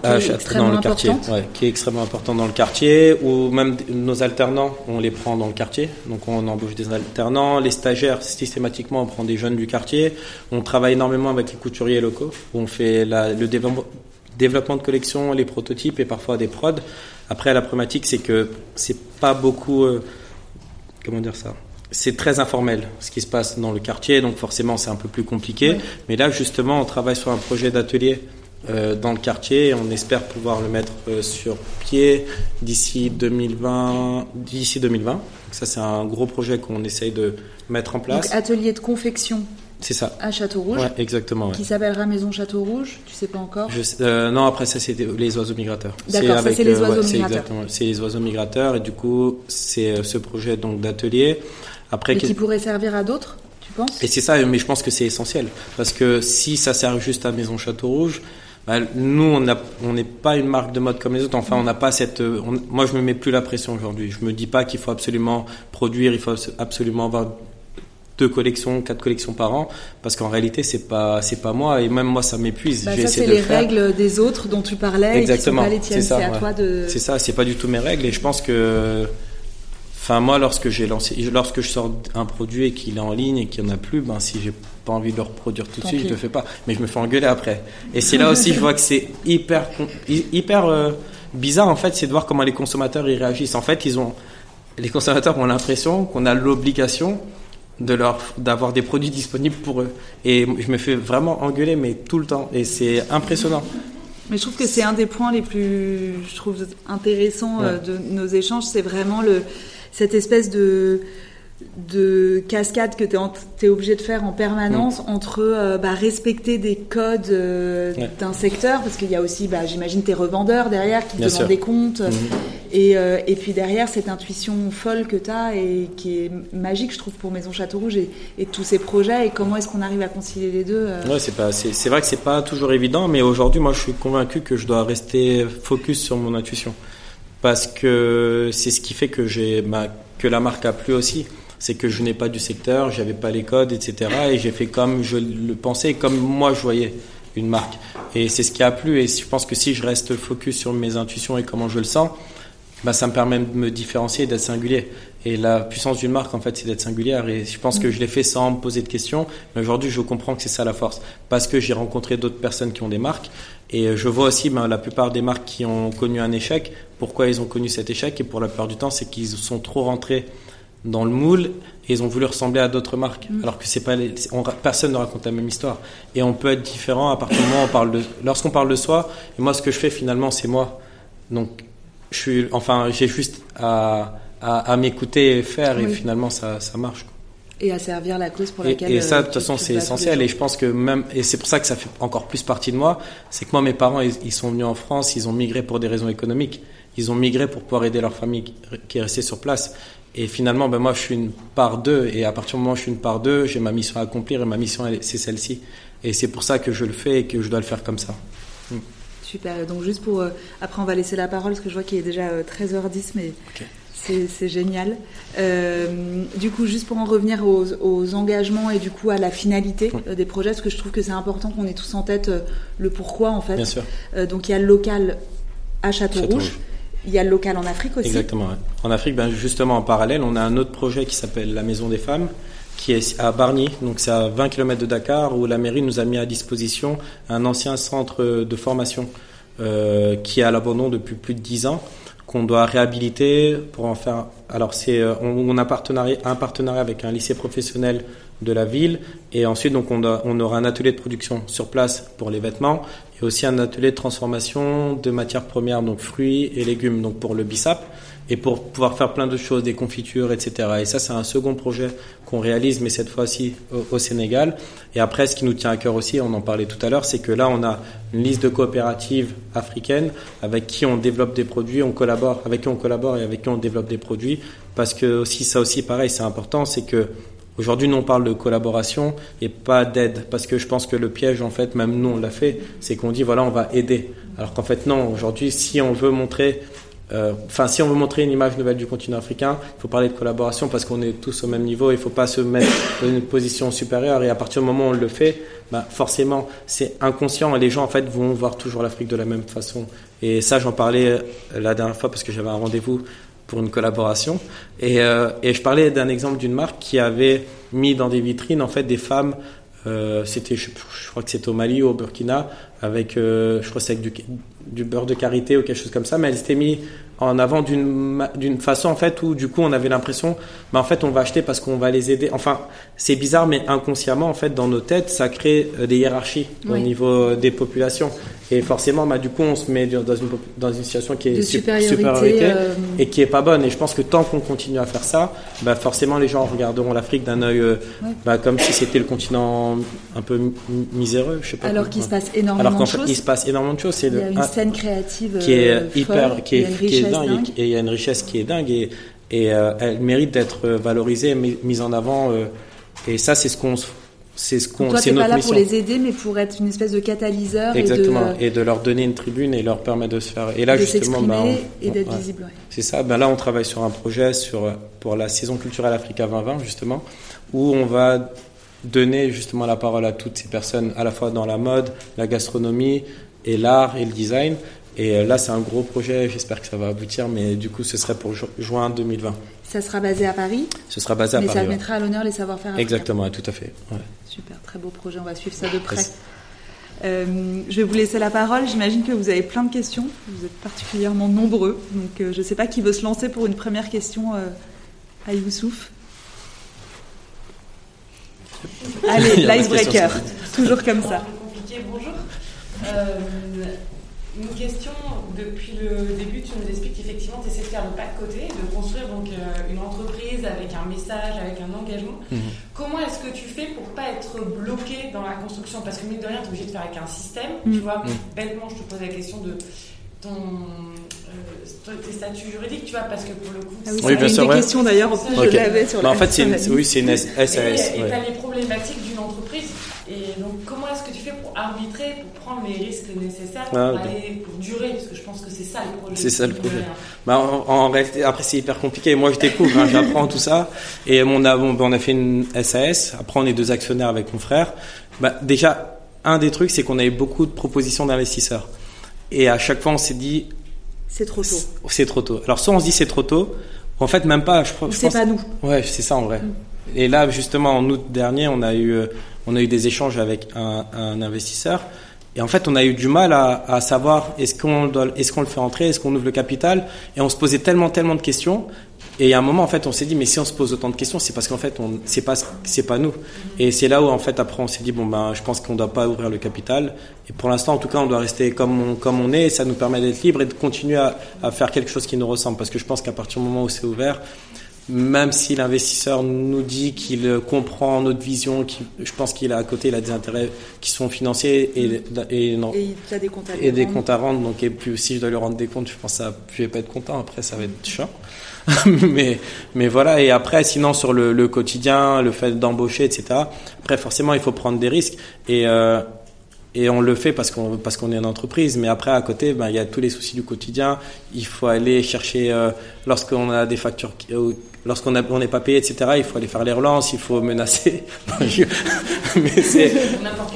ah, dans le quartier, ouais, qui est extrêmement important dans le quartier, ou même nos alternants, on les prend dans le quartier, donc on embauche des alternants, les stagiaires, systématiquement on prend des jeunes du quartier, on travaille énormément avec les couturiers locaux, où on fait la, le développement de collections, les prototypes et parfois des prods. Après, la problématique, c'est que c'est pas beaucoup, euh, comment dire ça? C'est très informel ce qui se passe dans le quartier, donc forcément c'est un peu plus compliqué. Mais là, justement, on travaille sur un projet d'atelier dans le quartier. On espère pouvoir le mettre euh, sur pied d'ici 2020. D'ici 2020. ça, c'est un gros projet qu'on essaye de mettre en place. Donc, atelier de confection C'est ça. À Château Rouge. Ouais, exactement. ouais. Qui s'appellera Maison Château Rouge. Tu sais pas encore? Je sais- euh, non, après ça c'était les oiseaux migrateurs. D'accord, ça, c'est les euh, oiseaux c'est migrateurs. c'est les oiseaux migrateurs et du coup c'est euh, ce projet donc d'atelier. Après Et qui pourrait servir à d'autres, tu penses? Et c'est ça, mais je pense que c'est essentiel parce que si ça sert juste à Maison Château Rouge, bah, nous on n'est pas une marque de mode comme les autres. Enfin, on n'a pas cette. euh, on- moi, je me mets plus la pression aujourd'hui. Je me dis pas qu'il faut absolument produire, il faut absolument avoir deux collections, quatre collections par an, parce qu'en réalité c'est pas c'est pas moi et même moi ça m'épuise. Bah, Ça, c'est les faire. règles des autres dont tu parlais Exactement, c'est ça, C'est à ouais. toi de. C'est ça, c'est pas du tout mes règles et je pense que, enfin moi lorsque j'ai lancé, lorsque je sors un produit et qu'il est en ligne et qu'il y en a plus, ben si j'ai pas envie de le reproduire tout de suite, je le fais pas. Mais je me fais engueuler après. Et c'est là aussi je vois que c'est hyper hyper euh, bizarre en fait, c'est de voir comment les consommateurs ils réagissent. En fait, ils ont les consommateurs ont l'impression qu'on a l'obligation de leur d'avoir des produits disponibles pour eux. Et je me fais vraiment engueuler mais tout le temps et c'est impressionnant. Mais je trouve que c'est un des points les plus, je trouve, intéressants Ouais. euh, de nos échanges. C'est vraiment le, cette espèce de, de cascade que tu es, obligé de faire en permanence entre euh, bah, respecter des codes euh, Mm. Ouais. d'un secteur, parce qu'il y a aussi, bah, j'imagine, tes revendeurs derrière qui te Bien demandent sûr. des comptes. Mhm. Et, euh, et puis derrière, cette intuition folle que tu as et qui est magique, je trouve, pour Maison Château Rouge et, et tous ces projets. Et comment est-ce qu'on arrive à concilier les deux Ouais, c'est vrai que c'est pas toujours évident, mais aujourd'hui, moi, je suis convaincu que je dois rester focus sur mon intuition, parce que c'est ce qui fait que bah, que la marque a plu aussi. C'est que je n'ai pas du secteur, j'avais pas les codes, etc. Et j'ai fait comme je le pensais, comme moi je voyais une marque. Et c'est ce qui a plu. Et je pense que si je reste focus sur mes intuitions et comment je le sens, bah, ça me permet de me différencier et d'être singulier. Et la puissance d'une marque, en fait, c'est d'être singulière. Et je pense que je l'ai fait sans me poser de questions. Mais aujourd'hui, je comprends que c'est ça la force. Parce que j'ai rencontré d'autres personnes qui ont des marques. Et je vois aussi ben, la plupart des marques qui ont connu un échec. Pourquoi ils ont connu cet échec? Et pour la plupart du temps, c'est qu'ils sont trop rentrés dans le moule et ils ont voulu ressembler à d'autres marques. Alors que c'est pas les- on- personne ne raconte la même histoire. Et on peut être différent à partir du moment où on parle de, lorsqu'on parle de soi. Et moi, ce que je fais finalement, c'est moi. Donc, je suis, enfin, j'ai juste à, à, à m'écouter et faire, et finalement, ça, ça marche. quoi. et à servir la cause pour Et, laquelle. et ça, euh, de toute façon, c'est essentiel. Et je pense que même, et c'est pour ça que ça fait encore plus partie de moi, c'est que moi, mes parents, ils, ils sont venus en France, ils ont migré pour des raisons économiques. Ils ont migré pour pouvoir aider leur famille qui est restée sur place. Et finalement, ben moi, je suis une part d'eux. Et à partir du moment où je suis une part d'eux, j'ai ma mission à accomplir. Et ma mission, c'est celle-ci. Et c'est pour ça que je le fais et que je dois le faire comme ça. Super. Donc juste pour euh, après on va laisser la parole parce que je vois qu'il est déjà euh, 13h10 mais Ok. c'est génial. Euh, du coup juste pour en revenir aux, aux engagements et du coup à la finalité euh, des projets parce que je trouve que c'est important qu'on ait tous en tête euh, le pourquoi en fait. Bien sûr. Euh, donc il y a le local à Château Rouge. Il y a le local en Afrique aussi. Exactement. En Afrique, ben, justement, en parallèle, on a un autre projet qui s'appelle la Maison des Femmes, qui est à Bargny, donc c'est à 20 km de Dakar, où la mairie nous a mis à disposition un ancien centre de formation euh, qui est à l'abandon depuis plus de 10 ans, qu'on doit réhabiliter pour en faire. Alors, c'est, euh, on, a un partenariat avec un lycée professionnel de la ville, et ensuite, donc, on, on aura un atelier de production sur place pour les vêtements, et aussi un atelier de transformation de matières premières, donc fruits et légumes, donc pour le BISAP, et pour pouvoir faire plein de choses, des confitures, etc. Et ça, c'est un second projet qu'on réalise, mais cette fois-ci au, au Sénégal. Et après, ce qui nous tient à cœur aussi, on en parlait tout à l'heure, c'est que là, on a une liste de coopératives africaines avec qui on développe des produits, on collabore, avec qui on collabore et avec qui on développe des produits, parce que aussi, ça aussi, pareil, c'est important, c'est que Aujourd'hui, nous, on parle de collaboration et pas d'aide, parce que je pense que le piège, en fait, même nous, on l'a fait, c'est qu'on dit, voilà, on va aider. Alors qu'en fait, non, aujourd'hui, si on veut montrer, euh, enfin, si on veut montrer une image nouvelle du continent africain, il faut parler de collaboration parce qu'on est tous au même niveau, il ne faut pas se mettre dans une position supérieure et à partir du moment où on le fait, bah, forcément, c'est inconscient et les gens, en fait, vont voir toujours l'Afrique de la même façon. Et ça, j'en parlais euh, la dernière fois parce que j'avais un rendez-vous pour une collaboration. Et, euh, et je parlais d'un exemple d'une marque qui avait mis dans des vitrines en fait des femmes. euh, c'était, je, crois que c'était au Mali ou au Burkina, avec, je crois c'est avec du, du beurre de karité ou quelque chose comme ça, mais elle s'était mise en avant d'une façon en fait où du coup on avait l'impression bah en fait on va acheter parce qu'on va les aider. Enfin c'est bizarre mais inconsciemment en fait dans nos têtes ça crée euh, des hiérarchies au niveau des populations. Et forcément bah du coup on se met dans une dans une situation qui est de supériorité, euh, et qui est pas bonne. Et je pense que tant qu'on continue à faire ça bah forcément les gens regarderont l'Afrique d'un œil euh, bah, comme si c'était le continent un peu miséreux je sais pas alors qu'il se passe énormément alors qu'en fait il se passe énormément de choses. C'est il y a une scène créative qui est hyper qui est et il y a une richesse qui est dingue et, et euh, elle mérite d'être valorisée, mise en avant. Euh, et ça, c'est ce qu'on c'est ce qu'on c'est notre pas là pour les aider mais pour être une espèce de catalyseur exactement et de, et de leur donner une tribune et leur permettre de se faire et là justement bah, et d'être visible c'est ça. Ben là on travaille sur un projet sur pour la saison culturelle Africa 2020 justement où on va donner justement la parole à toutes ces personnes à la fois dans la mode la gastronomie et l'art et le design et euh, là, c'est un gros projet, j'espère que ça va aboutir, mais du coup, ce serait pour juin 2020. Ça sera basé à Paris? Ce sera basé à Paris. Mais ça mettra à l'honneur les savoir-faire Exactement, tout à fait. Super, très beau projet, on va suivre ça de près. Euh, je vais vous laisser la parole. J'imagine que vous avez plein de questions. Vous êtes particulièrement nombreux. Donc, euh, je ne sais pas qui veut se lancer pour une première question à Youssouf. Allez, l'icebreaker. Toujours comme ça. Compliqué, bonjour. Une question, depuis le début, tu nous expliques qu'effectivement, tu essaies de faire le pas de côté, de construire donc euh, une entreprise avec un message, avec un engagement. Mhm. Comment est-ce que tu fais pour pas être bloqué dans la construction? Parce que mine de rien, tu es obligé de faire avec un système. Tu mhm. vois, mhm. bêtement, je te pose la question de ton, euh, tes statuts juridiques, tu vois, parce que pour le coup, ah oui, oui bien sûr, une question d'ailleurs, je l'avais sur bah, En fait, c'est une, oui, c'est une SAS. Et tu as les problématiques d'une entreprise et donc, comment est-ce que tu fais pour arbitrer, pour prendre les risques nécessaires pour, ah, aller, pour durer? Parce que je pense que c'est ça le projet. C'est ça le projet. Bah, en, réalité, après, c'est hyper compliqué. Moi, je découvre, hein, j'apprends tout ça. Et on a, bon, on a fait une SAS. Après, on est deux actionnaires avec mon frère. Bah, déjà, un des trucs, c'est qu'on a eu beaucoup de propositions d'investisseurs. Et à chaque fois, on s'est dit. C'est trop tôt. C'est trop tôt. Alors, soit on se dit c'est trop tôt, en fait, même pas. Je, je c'est pas nous. Ouais, c'est ça en vrai. Mm. Et là, justement, en août dernier, on a eu, on a eu des échanges avec un, investisseur. Et en fait, on a eu du mal à, à savoir est-ce qu'on est-ce le fait entrer, est-ce qu'on ouvre le capital. Et on se posait tellement, tellement de questions. Et a un moment, en fait, on s'est dit, mais si on se pose autant de questions, c'est parce qu'en fait, c'est pas, pas nous. Et c'est là où, en fait, après, on s'est dit, bon, ben, je pense qu'on doit pas ouvrir le capital. Et pour l'instant, en tout cas, on doit rester comme on, comme on est. Et ça nous permet d'être libre et de continuer à, à faire quelque chose qui nous ressemble. Parce que je pense qu'à partir du moment où c'est ouvert, même si l'investisseur nous dit qu'il comprend notre vision, je pense qu'il a à côté il a des intérêts qui sont financiers et, et, non, et, il a des comptes à, et des comptes à rendre. Donc, et puis si je dois lui rendre des comptes, je pense que ça, je vais pas être content. Après, ça va être chiant. mais, mais voilà. Et après, sinon sur le, le quotidien, le fait d'embaucher, etc. Après, forcément, il faut prendre des risques et euh, et on le fait parce qu'on parce qu'on est une entreprise mais après à côté ben il y a tous les soucis du quotidien il faut aller chercher euh, lorsqu'on a des factures euh, lorsqu'on on n'est pas payé etc il faut aller faire les relances il faut menacer. Mais c'est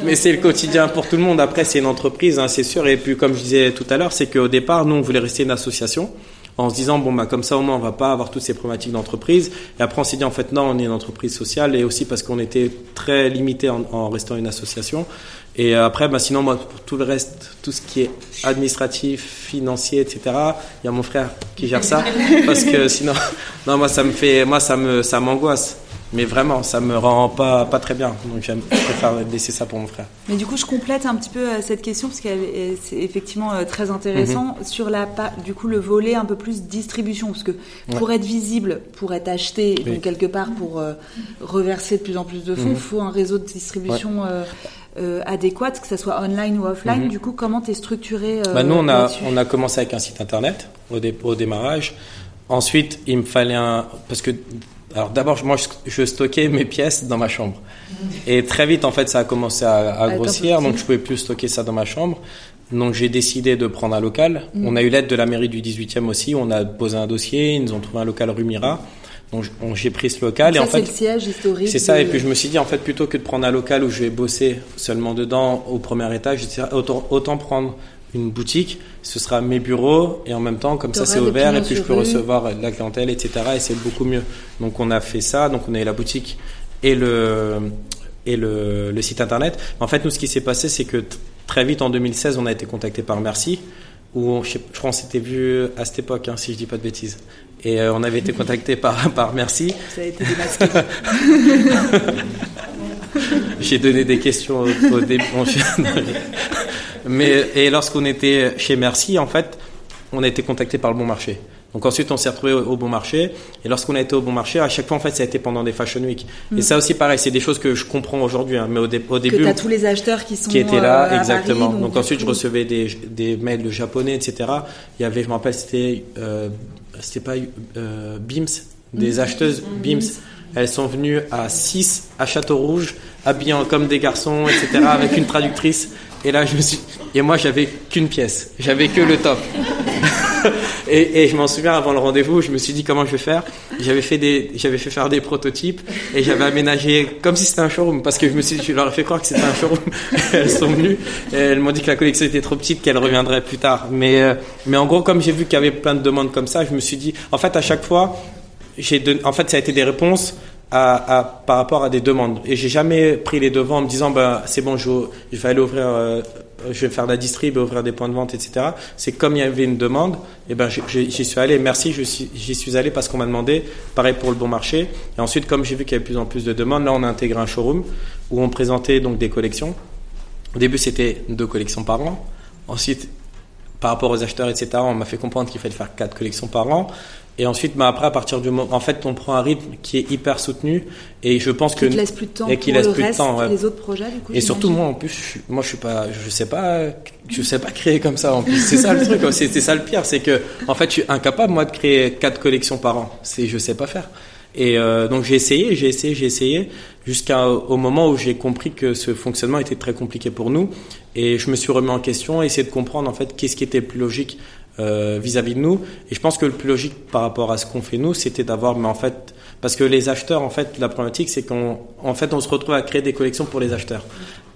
mais c'est le quotidien pour tout le monde. Après c'est une entreprise hein, c'est sûr. Et puis comme je disais tout à l'heure c'est qu'au départ nous on voulait rester une association en se disant bon bah comme ça au moins on va pas avoir toutes ces problématiques d'entreprise. Et après on s'est dit en fait non on est une entreprise sociale. Et aussi parce qu'on était très limité en, en restant une association et après, bah, sinon, moi, pour tout le reste, tout ce qui est administratif, financier, etc., il y a mon frère qui gère ça. parce que sinon, non, moi, ça me fait, moi, ça me, ça m'angoisse. Mais vraiment, ça me rend pas, pas très bien. Donc, je préfère laisser ça pour mon frère. Mais du coup, je complète un petit peu euh, cette question parce qu'elle c'est effectivement euh, très intéressant mhm. sur la, du coup, le volet un peu plus distribution. Parce que pour être visible, pour être acheté, donc quelque part pour euh, reverser de plus en plus de fonds, il mhm. faut un réseau de distribution. Euh, adéquate, que ce soit online ou offline. Mhm. Du coup, comment tu es structuré euh, bah Nous, on a, on a commencé avec un site internet au, au démarrage. Ensuite, il me fallait un. Parce que. Alors d'abord, moi, je, stockais mes pièces dans ma chambre. Mhm. Et très vite, en fait, ça a commencé à, grossir, donc je pouvais plus stocker ça dans ma chambre. Donc j'ai décidé de prendre un local. Mhm. On a eu l'aide de la mairie du 18e aussi. On a posé un dossier. Ils nous ont trouvé un local rue Mira. Donc j'ai pris ce local et en fait c'est le siège historique. C'est ça et puis je me suis dit en fait plutôt que de prendre un local où je vais bosser seulement dedans au premier étage, autant, autant prendre une boutique, ce sera mes bureaux et en même temps comme ça c'est ouvert et puis je peux recevoir la clientèle etc et c'est beaucoup mieux. Donc on a fait ça, donc on a eu la boutique et le et le, le site internet. En fait nous ce qui s'est passé c'est que très vite en 2016, on a été contacté par Merci, où je, crois qu'on s'était vu à cette époque, hein, si je dis pas de bêtises. Et euh, on avait été contacté par, par Merci. Ça a été démasqué. J'ai donné des questions au, début. Mais et lorsqu'on était chez Merci, en fait, on a été contacté par le Bon Marché. Donc ensuite, on s'est retrouvé au, bon marché. Et lorsqu'on a été au bon marché, à chaque fois, en fait, ça a été pendant des Fashion Week. Et mm. ça aussi, pareil, c'est des choses que je comprends aujourd'hui. Hein. mais au, début, que tu as tous les acheteurs qui sont qui étaient là, euh, exactement. donc, ensuite, je recevais des, des mails de japonais, etc. Il y avait, je me rappelle, c'était euh, c'était pas euh, Beams, des mm. acheteuses mm. Beams. Elles sont venues à 6 à Château Rouge, habillées comme des garçons, etc., avec une traductrice. Et là, je me suis. Et moi, j'avais qu'une pièce. J'avais que le top. et, je m'en souviens avant le rendez-vous, je me suis dit comment je vais faire? J'avais fait des, j'avais fait faire des prototypes et j'avais aménagé comme si c'était un showroom parce que je me suis je leur ai fait croire que c'était un showroom. elles sont venues et elles m'ont dit que la collection était trop petite, qu'elle reviendrait plus tard. Mais, euh, mais en gros, comme j'ai vu qu'il y avait plein de demandes comme ça, je me suis dit, en fait, à chaque fois, j'ai en fait, ça a été des réponses par rapport à des demandes. Et j'ai jamais pris les devants en me disant, ben, c'est bon, je, vais aller ouvrir euh, je vais faire de la distrib, ouvrir des points de vente, etc. C'est comme il y avait une demande, et ben j'y suis allé. Merci, j'y suis allé parce qu'on m'a demandé. Pareil pour le bon marché. Et ensuite, comme j'ai vu qu'il y avait de plus en plus de demandes, là on a intégré un showroom où on présentait donc des collections. Au début, c'était deux collections par an. Ensuite, par rapport aux acheteurs, etc., on m'a fait comprendre qu'il fallait faire quatre collections par an. Et ensuite, bah, après, à partir du moment, en fait, on prend un rythme qui est hyper soutenu, et je pense qui que te laisse plus de temps et qui laisse plus de temps, les autres projets. Du coup, et surtout moi, en plus, je, moi, je suis pas, je sais pas, je sais pas créer comme ça. En plus, c'est ça le truc. C'est ça le pire, c'est que, en fait, je suis incapable moi de créer quatre collections par an. C'est, je sais pas faire. Et euh, donc j'ai essayé, j'ai essayé, j'ai essayé, jusqu'au moment où j'ai compris que ce fonctionnement était très compliqué pour nous. Et je me suis remis en question, essayé de comprendre en fait qu'est-ce qui était le plus logique euh, vis-à-vis de nous. Et je pense que le plus logique par rapport à ce qu'on fait nous, c'était d'avoir, mais en fait, parce que les acheteurs, en fait, la problématique, c'est qu'en en fait, on se retrouve à créer des collections pour les acheteurs.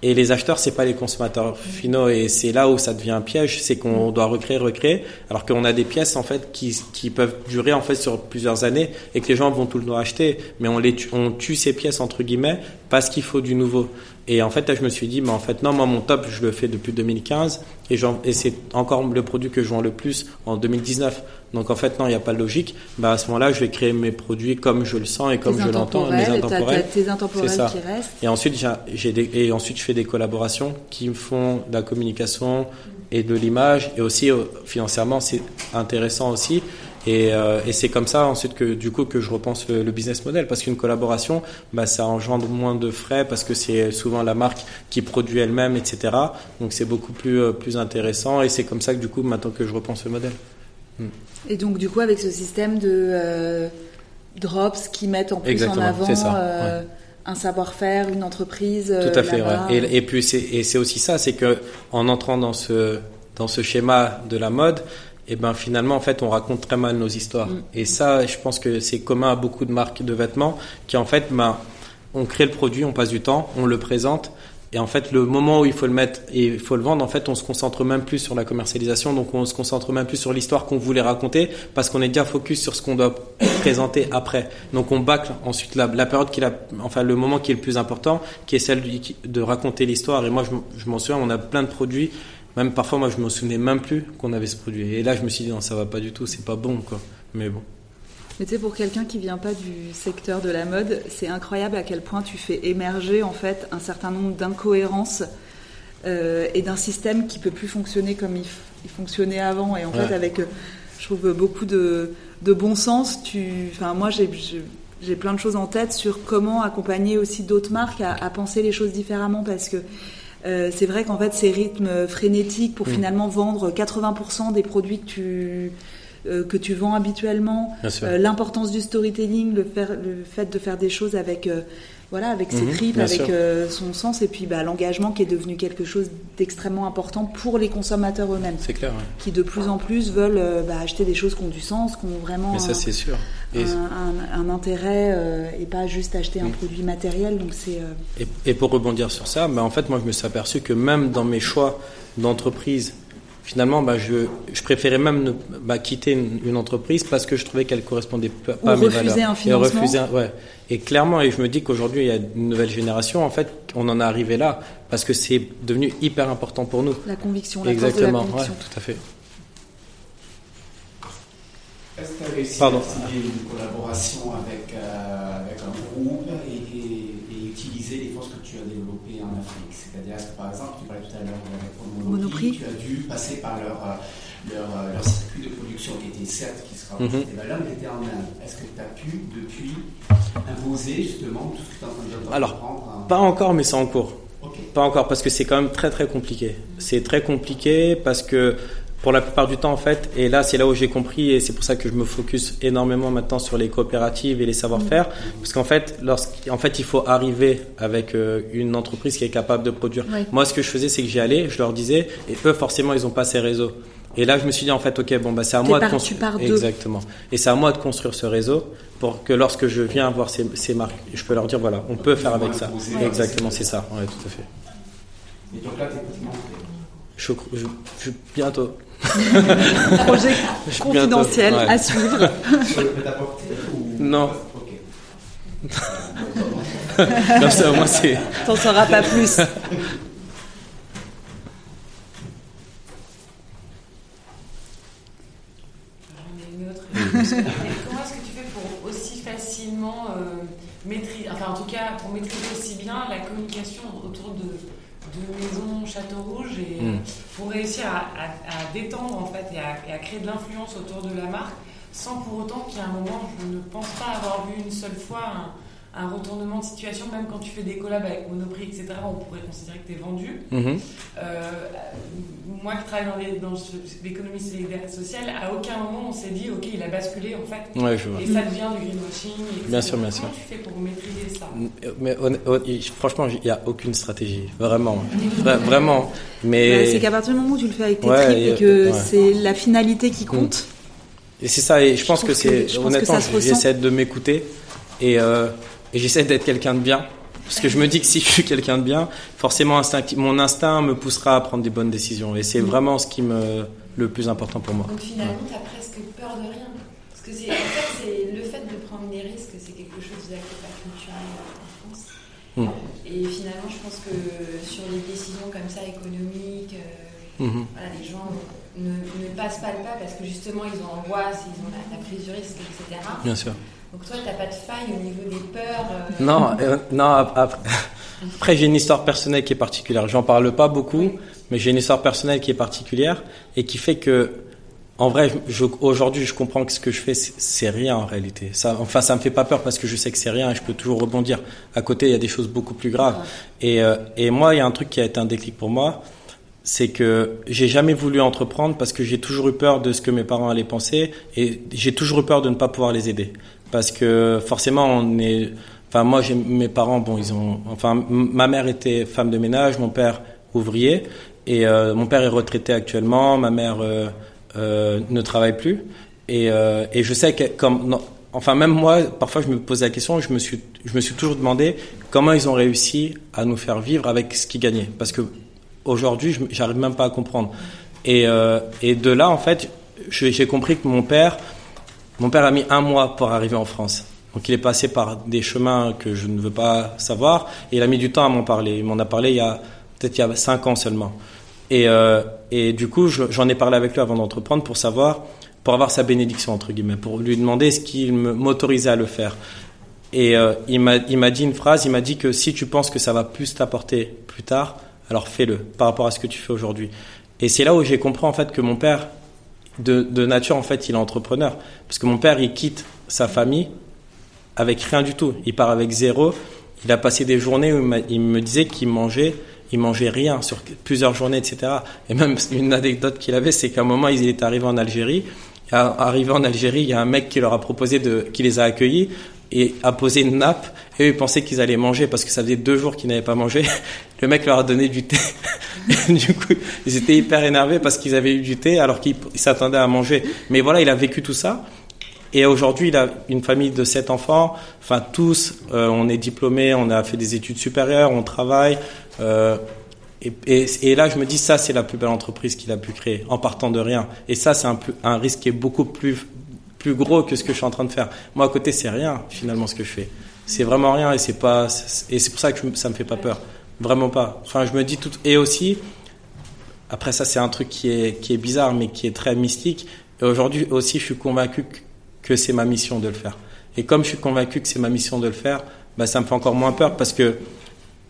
Et les acheteurs, c'est pas les consommateurs finaux, et c'est là où ça devient un piège, c'est qu'on doit recréer, recréer, alors qu'on a des pièces en fait qui, qui peuvent durer en fait sur plusieurs années et que les gens vont tout le temps acheter, mais on les on tue ces pièces entre guillemets parce qu'il faut du nouveau. Et en fait, là, je me suis dit, mais en fait, non, moi, mon top, je le fais depuis 2015 et, et c'est encore le produit que je vends le plus en 2019. Donc, en fait, non, il n'y a pas de logique. Bah, à ce moment-là, je vais créer mes produits comme je le sens et comme je l'entends, mes intemporels. Tes intemporels qui restent. Et ensuite, j'ai des, et ensuite, je fais des collaborations qui me font de la communication et de l'image. Et aussi, euh, financièrement, c'est intéressant aussi. Et, euh, et c'est comme ça ensuite que du coup que je repense le, business model parce qu'une collaboration, bah, ça engendre moins de frais parce que c'est souvent la marque qui produit elle-même, etc. Donc c'est beaucoup plus euh, plus intéressant et c'est comme ça que du coup maintenant que je repense le modèle. Et donc du coup avec ce système de euh, drops qui mettent en plus en avant un savoir-faire, une entreprise. Tout à fait. Ouais. Et, et puis c'est aussi ça, c'est que en entrant dans ce dans ce schéma de la mode, et ben finalement en fait on raconte très mal nos histoires. Mm. Et ça, je pense que c'est commun à beaucoup de marques de vêtements qui en fait ben on crée le produit, on passe du temps, on le présente. Et en fait, le moment où il faut le mettre et il faut le vendre, en fait, on se concentre même plus sur la commercialisation, donc on se concentre même plus sur l'histoire qu'on voulait raconter, parce qu'on est déjà focus sur ce qu'on doit présenter après. Donc on bâcle ensuite la, la période qui a, enfin le moment qui est le plus important, qui est celle de raconter l'histoire. Et moi, je, je m'en souviens, on a plein de produits même parfois, moi, je me souvenais même plus qu'on avait ce produit. Et là, je me suis dit, non, ça va pas du tout, c'est pas bon, quoi. Mais bon. Mais tu sais, pour quelqu'un qui vient pas du secteur de la mode, c'est incroyable à quel point tu fais émerger, en fait, un certain nombre d'incohérences euh, et d'un système qui peut plus fonctionner comme il, fonctionnait avant. Et en fait, avec, euh, je trouve, beaucoup de, de bon sens, tu. Enfin, moi, j'ai j'ai plein de choses en tête sur comment accompagner aussi d'autres marques à, à, penser les choses différemment parce que euh, c'est vrai qu'en fait, ces rythmes frénétiques pour mm. finalement vendre 80% des produits que tu euh, que tu vends habituellement, euh, l'importance du storytelling, le, le, fait de faire des choses avec voilà, avec ses mhm, tripes, avec euh, son sens, et puis bah, l'engagement qui est devenu quelque chose d'extrêmement important pour les consommateurs eux-mêmes. C'est clair. Qui de plus en plus veulent euh, bah, acheter des choses qui ont du sens, qui ont vraiment. Mais ça, c'est sûr. Un, intérêt euh, et pas juste acheter un produit matériel. Donc c'est. Et, et, pour rebondir sur ça, bah, en fait, moi, je me suis aperçu que même dans mes choix d'entreprise finalement, bah, je, je préférais même ne, bah, quitter une, une, entreprise parce que je trouvais qu'elle correspondait pas Ou à mes refuser valeurs. un financement. Et, refuser un- ouais. et clairement, et je me dis qu'aujourd'hui, il y a une nouvelle génération. En fait, on en est arrivé là parce que c'est devenu hyper important pour nous. La conviction, la force de Exactement, la ouais, conviction. tout à fait. Est-ce que tu as réussi Pardon. à signer une collaboration avec, euh, avec un groupe et, et- et utiliser les forces que tu as développées en Afrique? C'est-à-dire, est-ce que, par exemple, tu parlais tout à l'heure Monoprix. Tu as dû passer par leur, euh, leur, euh, leur circuit de production qui était certes qui se rapprochait Mhm. des valeurs, mais qui était en Inde. Est-ce que tu as pu, depuis, imposer justement tout ce que tu es en train de Alors, d'entreprendre en- Pas encore, mais c'est en cours. Pas encore, parce que c'est quand même très très compliqué. C'est très compliqué parce que pour la plupart du temps, en fait, et là c'est là où j'ai compris, et c'est pour ça que je me focus énormément maintenant sur les coopératives et les savoir-faire, parce qu'en fait, lorsqu'en fait, il faut arriver avec euh, une entreprise qui est capable de produire. Moi, ce que je faisais, c'est que j'y allais, je leur disais, et eux, forcément, ils n'ont pas ces réseaux. Et là, je me suis dit, en fait, ok, bon, bah, c'est à T'es moi par- de tu construire. Exactement. Et c'est à moi de construire ce réseau pour que lorsque je viens voir ces, ces marques, je peux leur dire, voilà, on peut faire avec ça. Ouais. Exactement, c'est ça. Ouais, tout à fait. Et donc là, tu es pratiquement prêt. Je, je, je- bientôt. Projet Je- confidentiel bientôt, ouais. à suivre. Non. Comme ça, moi, c'est. T'en sauras pas plus. Comment est-ce que tu fais pour aussi facilement euh, maîtriser, enfin en tout cas pour maîtriser aussi bien la communication autour de, de Maison Château Rouge et euh, Mm. pour réussir à, à- à détendre en fait et à, et à créer de l'influence autour de la marque sans pour autant qu'il y ait un moment, je ne pense pas avoir vu une seule fois un, un retournement de situation, même quand tu fais des collabs avec Monoprix, etc., on pourrait considérer que tu es vendu. Mhm. Euh, moi qui travaille dans l'économie solidaire et sociale, à aucun moment on s'est dit, ok, il a basculé en fait, Ouais, je vois. et ça devient du greenwashing. etc. Bien sûr, bien Comment sûr. tu fais pour maîtriser ça? Mais honn- honn- franchement, il n'y a aucune stratégie. Vraiment. Vra- Vraiment. Bah, Mais. c'est qu'à partir du moment où tu le fais avec tes Ouais, tripes et- que ouais. c'est la finalité qui compte, Et c'est ça, et je pense Je que c'est. Honnêtement, j'essaie de m'écouter et, euh, et j'essaie d'être quelqu'un de bien. Parce que je me dis que si je suis quelqu'un de bien, forcément, mon instinct me poussera à prendre des bonnes décisions. Et c'est vraiment ce qui me le plus important pour moi. Donc finalement, tu as presque peur de rien. Parce que c'est, en fait, c'est le fait de prendre des risques, c'est quelque chose n'est pas culturel en France. Mm. Et finalement, je pense que sur les décisions comme ça, économiques, euh, Mhm. voilà, les gens ne, ne passent pas le pas parce que justement, ils ont angoisse, ils ont la, la prise du risque, etc. Bien sûr. Donc toi, tu n'as pas de faille au niveau des peurs. euh, Non, euh, non. Après, après, j'ai une histoire personnelle qui est particulière. J'en parle pas beaucoup, mais j'ai une histoire personnelle qui est particulière et qui fait que, en vrai, aujourd'hui, je comprends que ce que je fais, c'est- c'est rien en réalité. Ça, enfin, ça me fait pas peur parce que je sais que c'est rien et je peux toujours rebondir. À côté, il y a des choses beaucoup plus graves. Et, euh, et moi, il y a un truc qui a été un déclic pour moi, c'est que j'ai jamais voulu entreprendre parce que j'ai toujours eu peur de ce que mes parents allaient penser et j'ai toujours eu peur de ne pas pouvoir les aider parce que forcément on est enfin moi j'ai mes parents bon ils ont enfin ma mère était femme de ménage mon père ouvrier et euh, mon père est retraité actuellement ma mère euh, euh, ne travaille plus et, euh, et je sais que comme enfin même moi parfois je me posais la question je me suis je me suis toujours demandé comment ils ont réussi à nous faire vivre avec ce qu'ils gagnaient parce que aujourd'hui, j'arrive même pas à comprendre. Et, euh, et de là, en fait, j'ai compris que mon père, mon père a mis un mois pour arriver en France. Donc il est passé par des chemins que je ne veux pas savoir, et il a mis du temps à m'en parler. Il m'en a parlé il y a peut-être il y a cinq ans seulement. Et, euh, et du coup, je- j'en ai parlé avec lui avant d'entreprendre pour savoir, pour avoir sa bénédiction entre guillemets, pour lui demander ce qu'il m'autorisait à le faire. Et euh, il m'a dit une phrase, il m'a dit que si tu penses que ça va plus t'apporter plus tard, alors fais-le par rapport à ce que tu fais aujourd'hui. Et c'est là où j'ai compris en fait que mon père, de, nature en fait, il est entrepreneur, parce que mon père il quitte sa famille avec rien du tout, il part avec zéro. Il a passé des journées où il, il me disait qu'il mangeait, il mangeait rien sur plusieurs journées, etc. Et même une anecdote qu'il avait, c'est qu'à un moment il est arrivé en Algérie. Arrivé en Algérie, il y a un mec qui leur a proposé de, qui les a accueillis et a posé une nappe. Et eux, ils pensaient qu'ils allaient manger parce que ça faisait deux jours qu'ils n'avaient pas mangé. Le mec leur a donné du thé. Du coup, ils étaient hyper énervés parce qu'ils avaient eu du thé alors qu'ils ils s'attendaient à manger. Mais voilà, il a vécu tout ça. Et aujourd'hui, il a une famille de sept enfants. Enfin, tous, euh, on est diplômés, on a fait des études supérieures, on travaille. Euh, Et, là, je me dis, ça, c'est la plus belle entreprise qu'il a pu créer, en partant de rien. Et ça, c'est un, un risque qui est beaucoup plus, plus gros que ce que je suis en train de faire. Moi, à côté, c'est rien, finalement, ce que je fais. C'est vraiment rien, et c'est pas, et c'est pour ça que ça me fait pas peur. Vraiment pas. Enfin, je me dis tout, et aussi, après ça, c'est un truc qui est, qui est bizarre, mais qui est très mystique. Et aujourd'hui aussi, je suis convaincu que, c'est ma mission de le faire. Et comme je suis convaincu que c'est ma mission de le faire, bah, ça me fait encore moins peur parce que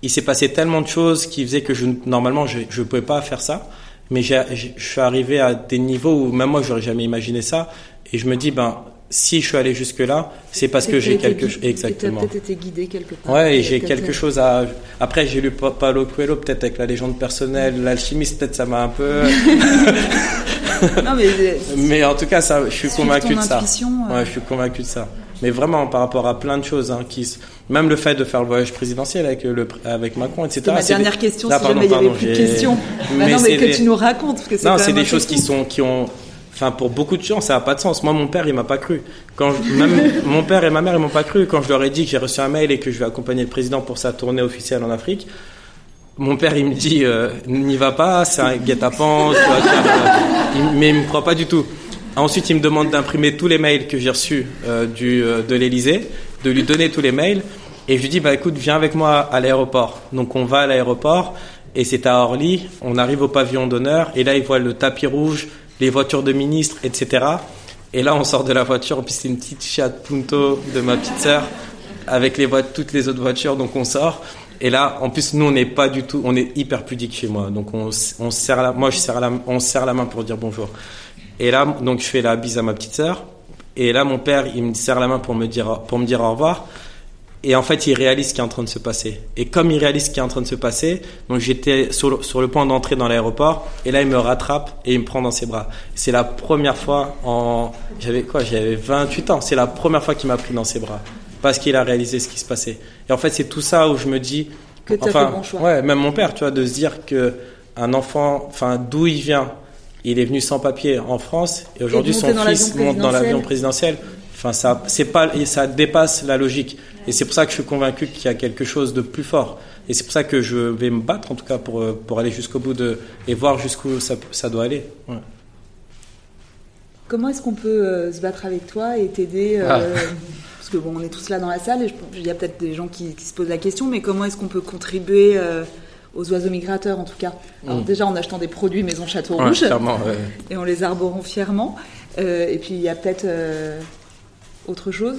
il s'est passé tellement de choses qui faisaient que je, normalement, je ne pouvais pas faire ça. Mais je suis arrivé à des niveaux où même moi, j'aurais jamais imaginé ça. Et je me dis, ben, si je suis allé jusque-là, c'est parce que j'ai quelque chose. Exactement. Peut-être été guidé quelque part. Ouais, j'ai quelque chose à. Après, j'ai lu Pa- Paulo Coelho, peut-être avec la légende personnelle, l'alchimiste, peut-être ça m'a un peu. Non, mais euh, Mais en tout cas, ça, je suis convaincu de ça. euh, Ouais, je suis convaincu de ça. Mais vraiment, par rapport à plein de choses, hein, qui, même le fait de faire le voyage présidentiel avec le, avec Macron, etc. Ma c'est des- dernière question, Ah, si pardon, jamais il y avait pardon, plus de questions. Bah Mais non, c'est mais que des- tu nous racontes, parce que c'est Non, c'est des choses qui sont, qui ont, enfin, pour beaucoup de gens, ça n'a pas de sens. Moi, mon père, il m'a pas cru. Quand je- même mon père et ma mère, ils m'ont pas cru. Quand je leur ai dit que j'ai reçu un mail et que je vais accompagner le président pour sa tournée officielle en Afrique, mon père, il me dit, euh, n'y va pas, c'est un guet-apens, mais il me croit pas du tout. Ensuite, il me demande d'imprimer tous les mails que j'ai reçus euh, du, euh, de l'Elysée, de lui donner tous les mails. Et je lui dis, bah écoute, viens avec moi à l'aéroport. Donc on va à l'aéroport et c'est à Orly. On arrive au pavillon d'honneur et là, il voit le tapis rouge, les voitures de ministres, etc. Et là, on sort de la voiture. Plus, c'est une petite Fiat Punto de ma petite sœur avec les toutes les autres voitures. Donc on sort. Et là, en plus, nous, on n'est pas du tout, on est hyper pudique chez moi. Donc on, on se serre la, moi, je serre la, on se serre la main pour dire bonjour. Et là, donc je fais la bise à ma petite sœur. Et là, mon père, il me serre la main pour me dire, pour me dire au revoir. Et en fait, il réalise ce qui est en train de se passer. Et comme il réalise ce qui est en train de se passer, donc j'étais sur le, sur le point d'entrer dans l'aéroport. Et là, il me rattrape et il me prend dans ses bras. C'est la première fois en, j'avais quoi, j'avais 28 ans. C'est la première fois qu'il m'a pris dans ses bras. Parce qu'il a réalisé ce qui se passait. Et en fait, c'est tout ça où je me dis, Que enfin, fait le bon choix. ouais, même mon père, tu vois, de se dire que un enfant, enfin, d'où il vient, il est venu sans papier en France et aujourd'hui son fils monte dans l'avion présidentiel. présidentiel. Enfin, ça, c'est pas, et ça dépasse la logique. Et c'est pour ça que je suis convaincu qu'il y a quelque chose de plus fort. Et c'est pour ça que je vais me battre, en tout cas, pour, euh, pour aller jusqu'au bout de, et voir jusqu'où ça, ça doit aller. Ouais. Comment est-ce qu'on peut euh, se battre avec toi et t'aider euh, Ah. Parce que bon, on est tous là dans la salle et il y a peut-être des gens qui, qui se posent la question, mais comment est-ce qu'on peut contribuer euh, aux oiseaux migrateurs en tout cas? Alors Mm. déjà en achetant des produits Maison Château Rouge ouais. et en les arborant fièrement. Euh, et puis il y a peut-être euh, autre chose?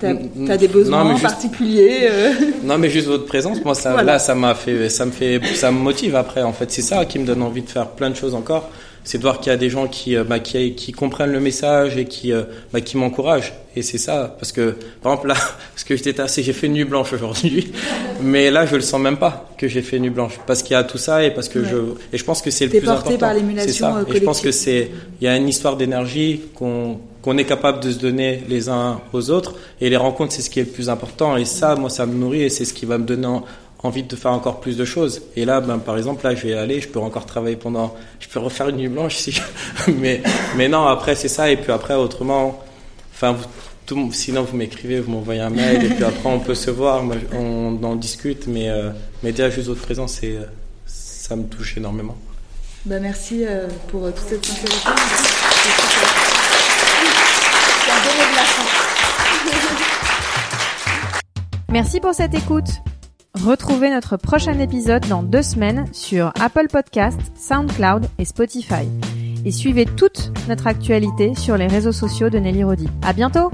T'as as des besoins non, mais juste- particuliers euh, Non, mais juste votre présence, moi, ça, Voilà. là, ça m'a fait, ça me fait, ça me motive après. En fait, c'est ça qui me donne envie de faire plein de choses encore. C'est de voir qu'il y a des gens qui, euh, bah, qui, qui comprennent le message et qui, euh, bah, qui m'encouragent. Et c'est ça, parce que, par exemple, là, parce que j'étais assez, j'ai fait une nuit blanche aujourd'hui, mais là, je le sens même pas que j'ai fait une nuit blanche, parce qu'il y a tout ça et parce que Ouais. je, et je pense que c'est le plus porté important. par l'émulation, Et je pense que c'est, il y a une histoire d'énergie qu'on, qu'on est capable de se donner les uns aux autres. Et les rencontres, c'est ce qui est le plus important. Et ça, moi, ça me nourrit et c'est ce qui va me donner en- envie de faire encore plus de choses. Et là, ben, par exemple, là, je vais aller, je peux encore travailler pendant, je peux refaire une nuit blanche si, mais, mais non, après, c'est ça. Et puis après, autrement, sinon, vous m'écrivez, vous m'envoyez un mail et puis après, on peut se voir, on en discute. Mais, euh, mais déjà, juste votre présence, ça me touche énormément. Bah merci euh, pour euh, toute cette sincérité. Merci pour cette écoute. Retrouvez notre prochain épisode dans deux semaines sur Apple Podcast, SoundCloud et Spotify. Et suivez toute notre actualité sur les réseaux sociaux de Nelly Rodi. À bientôt!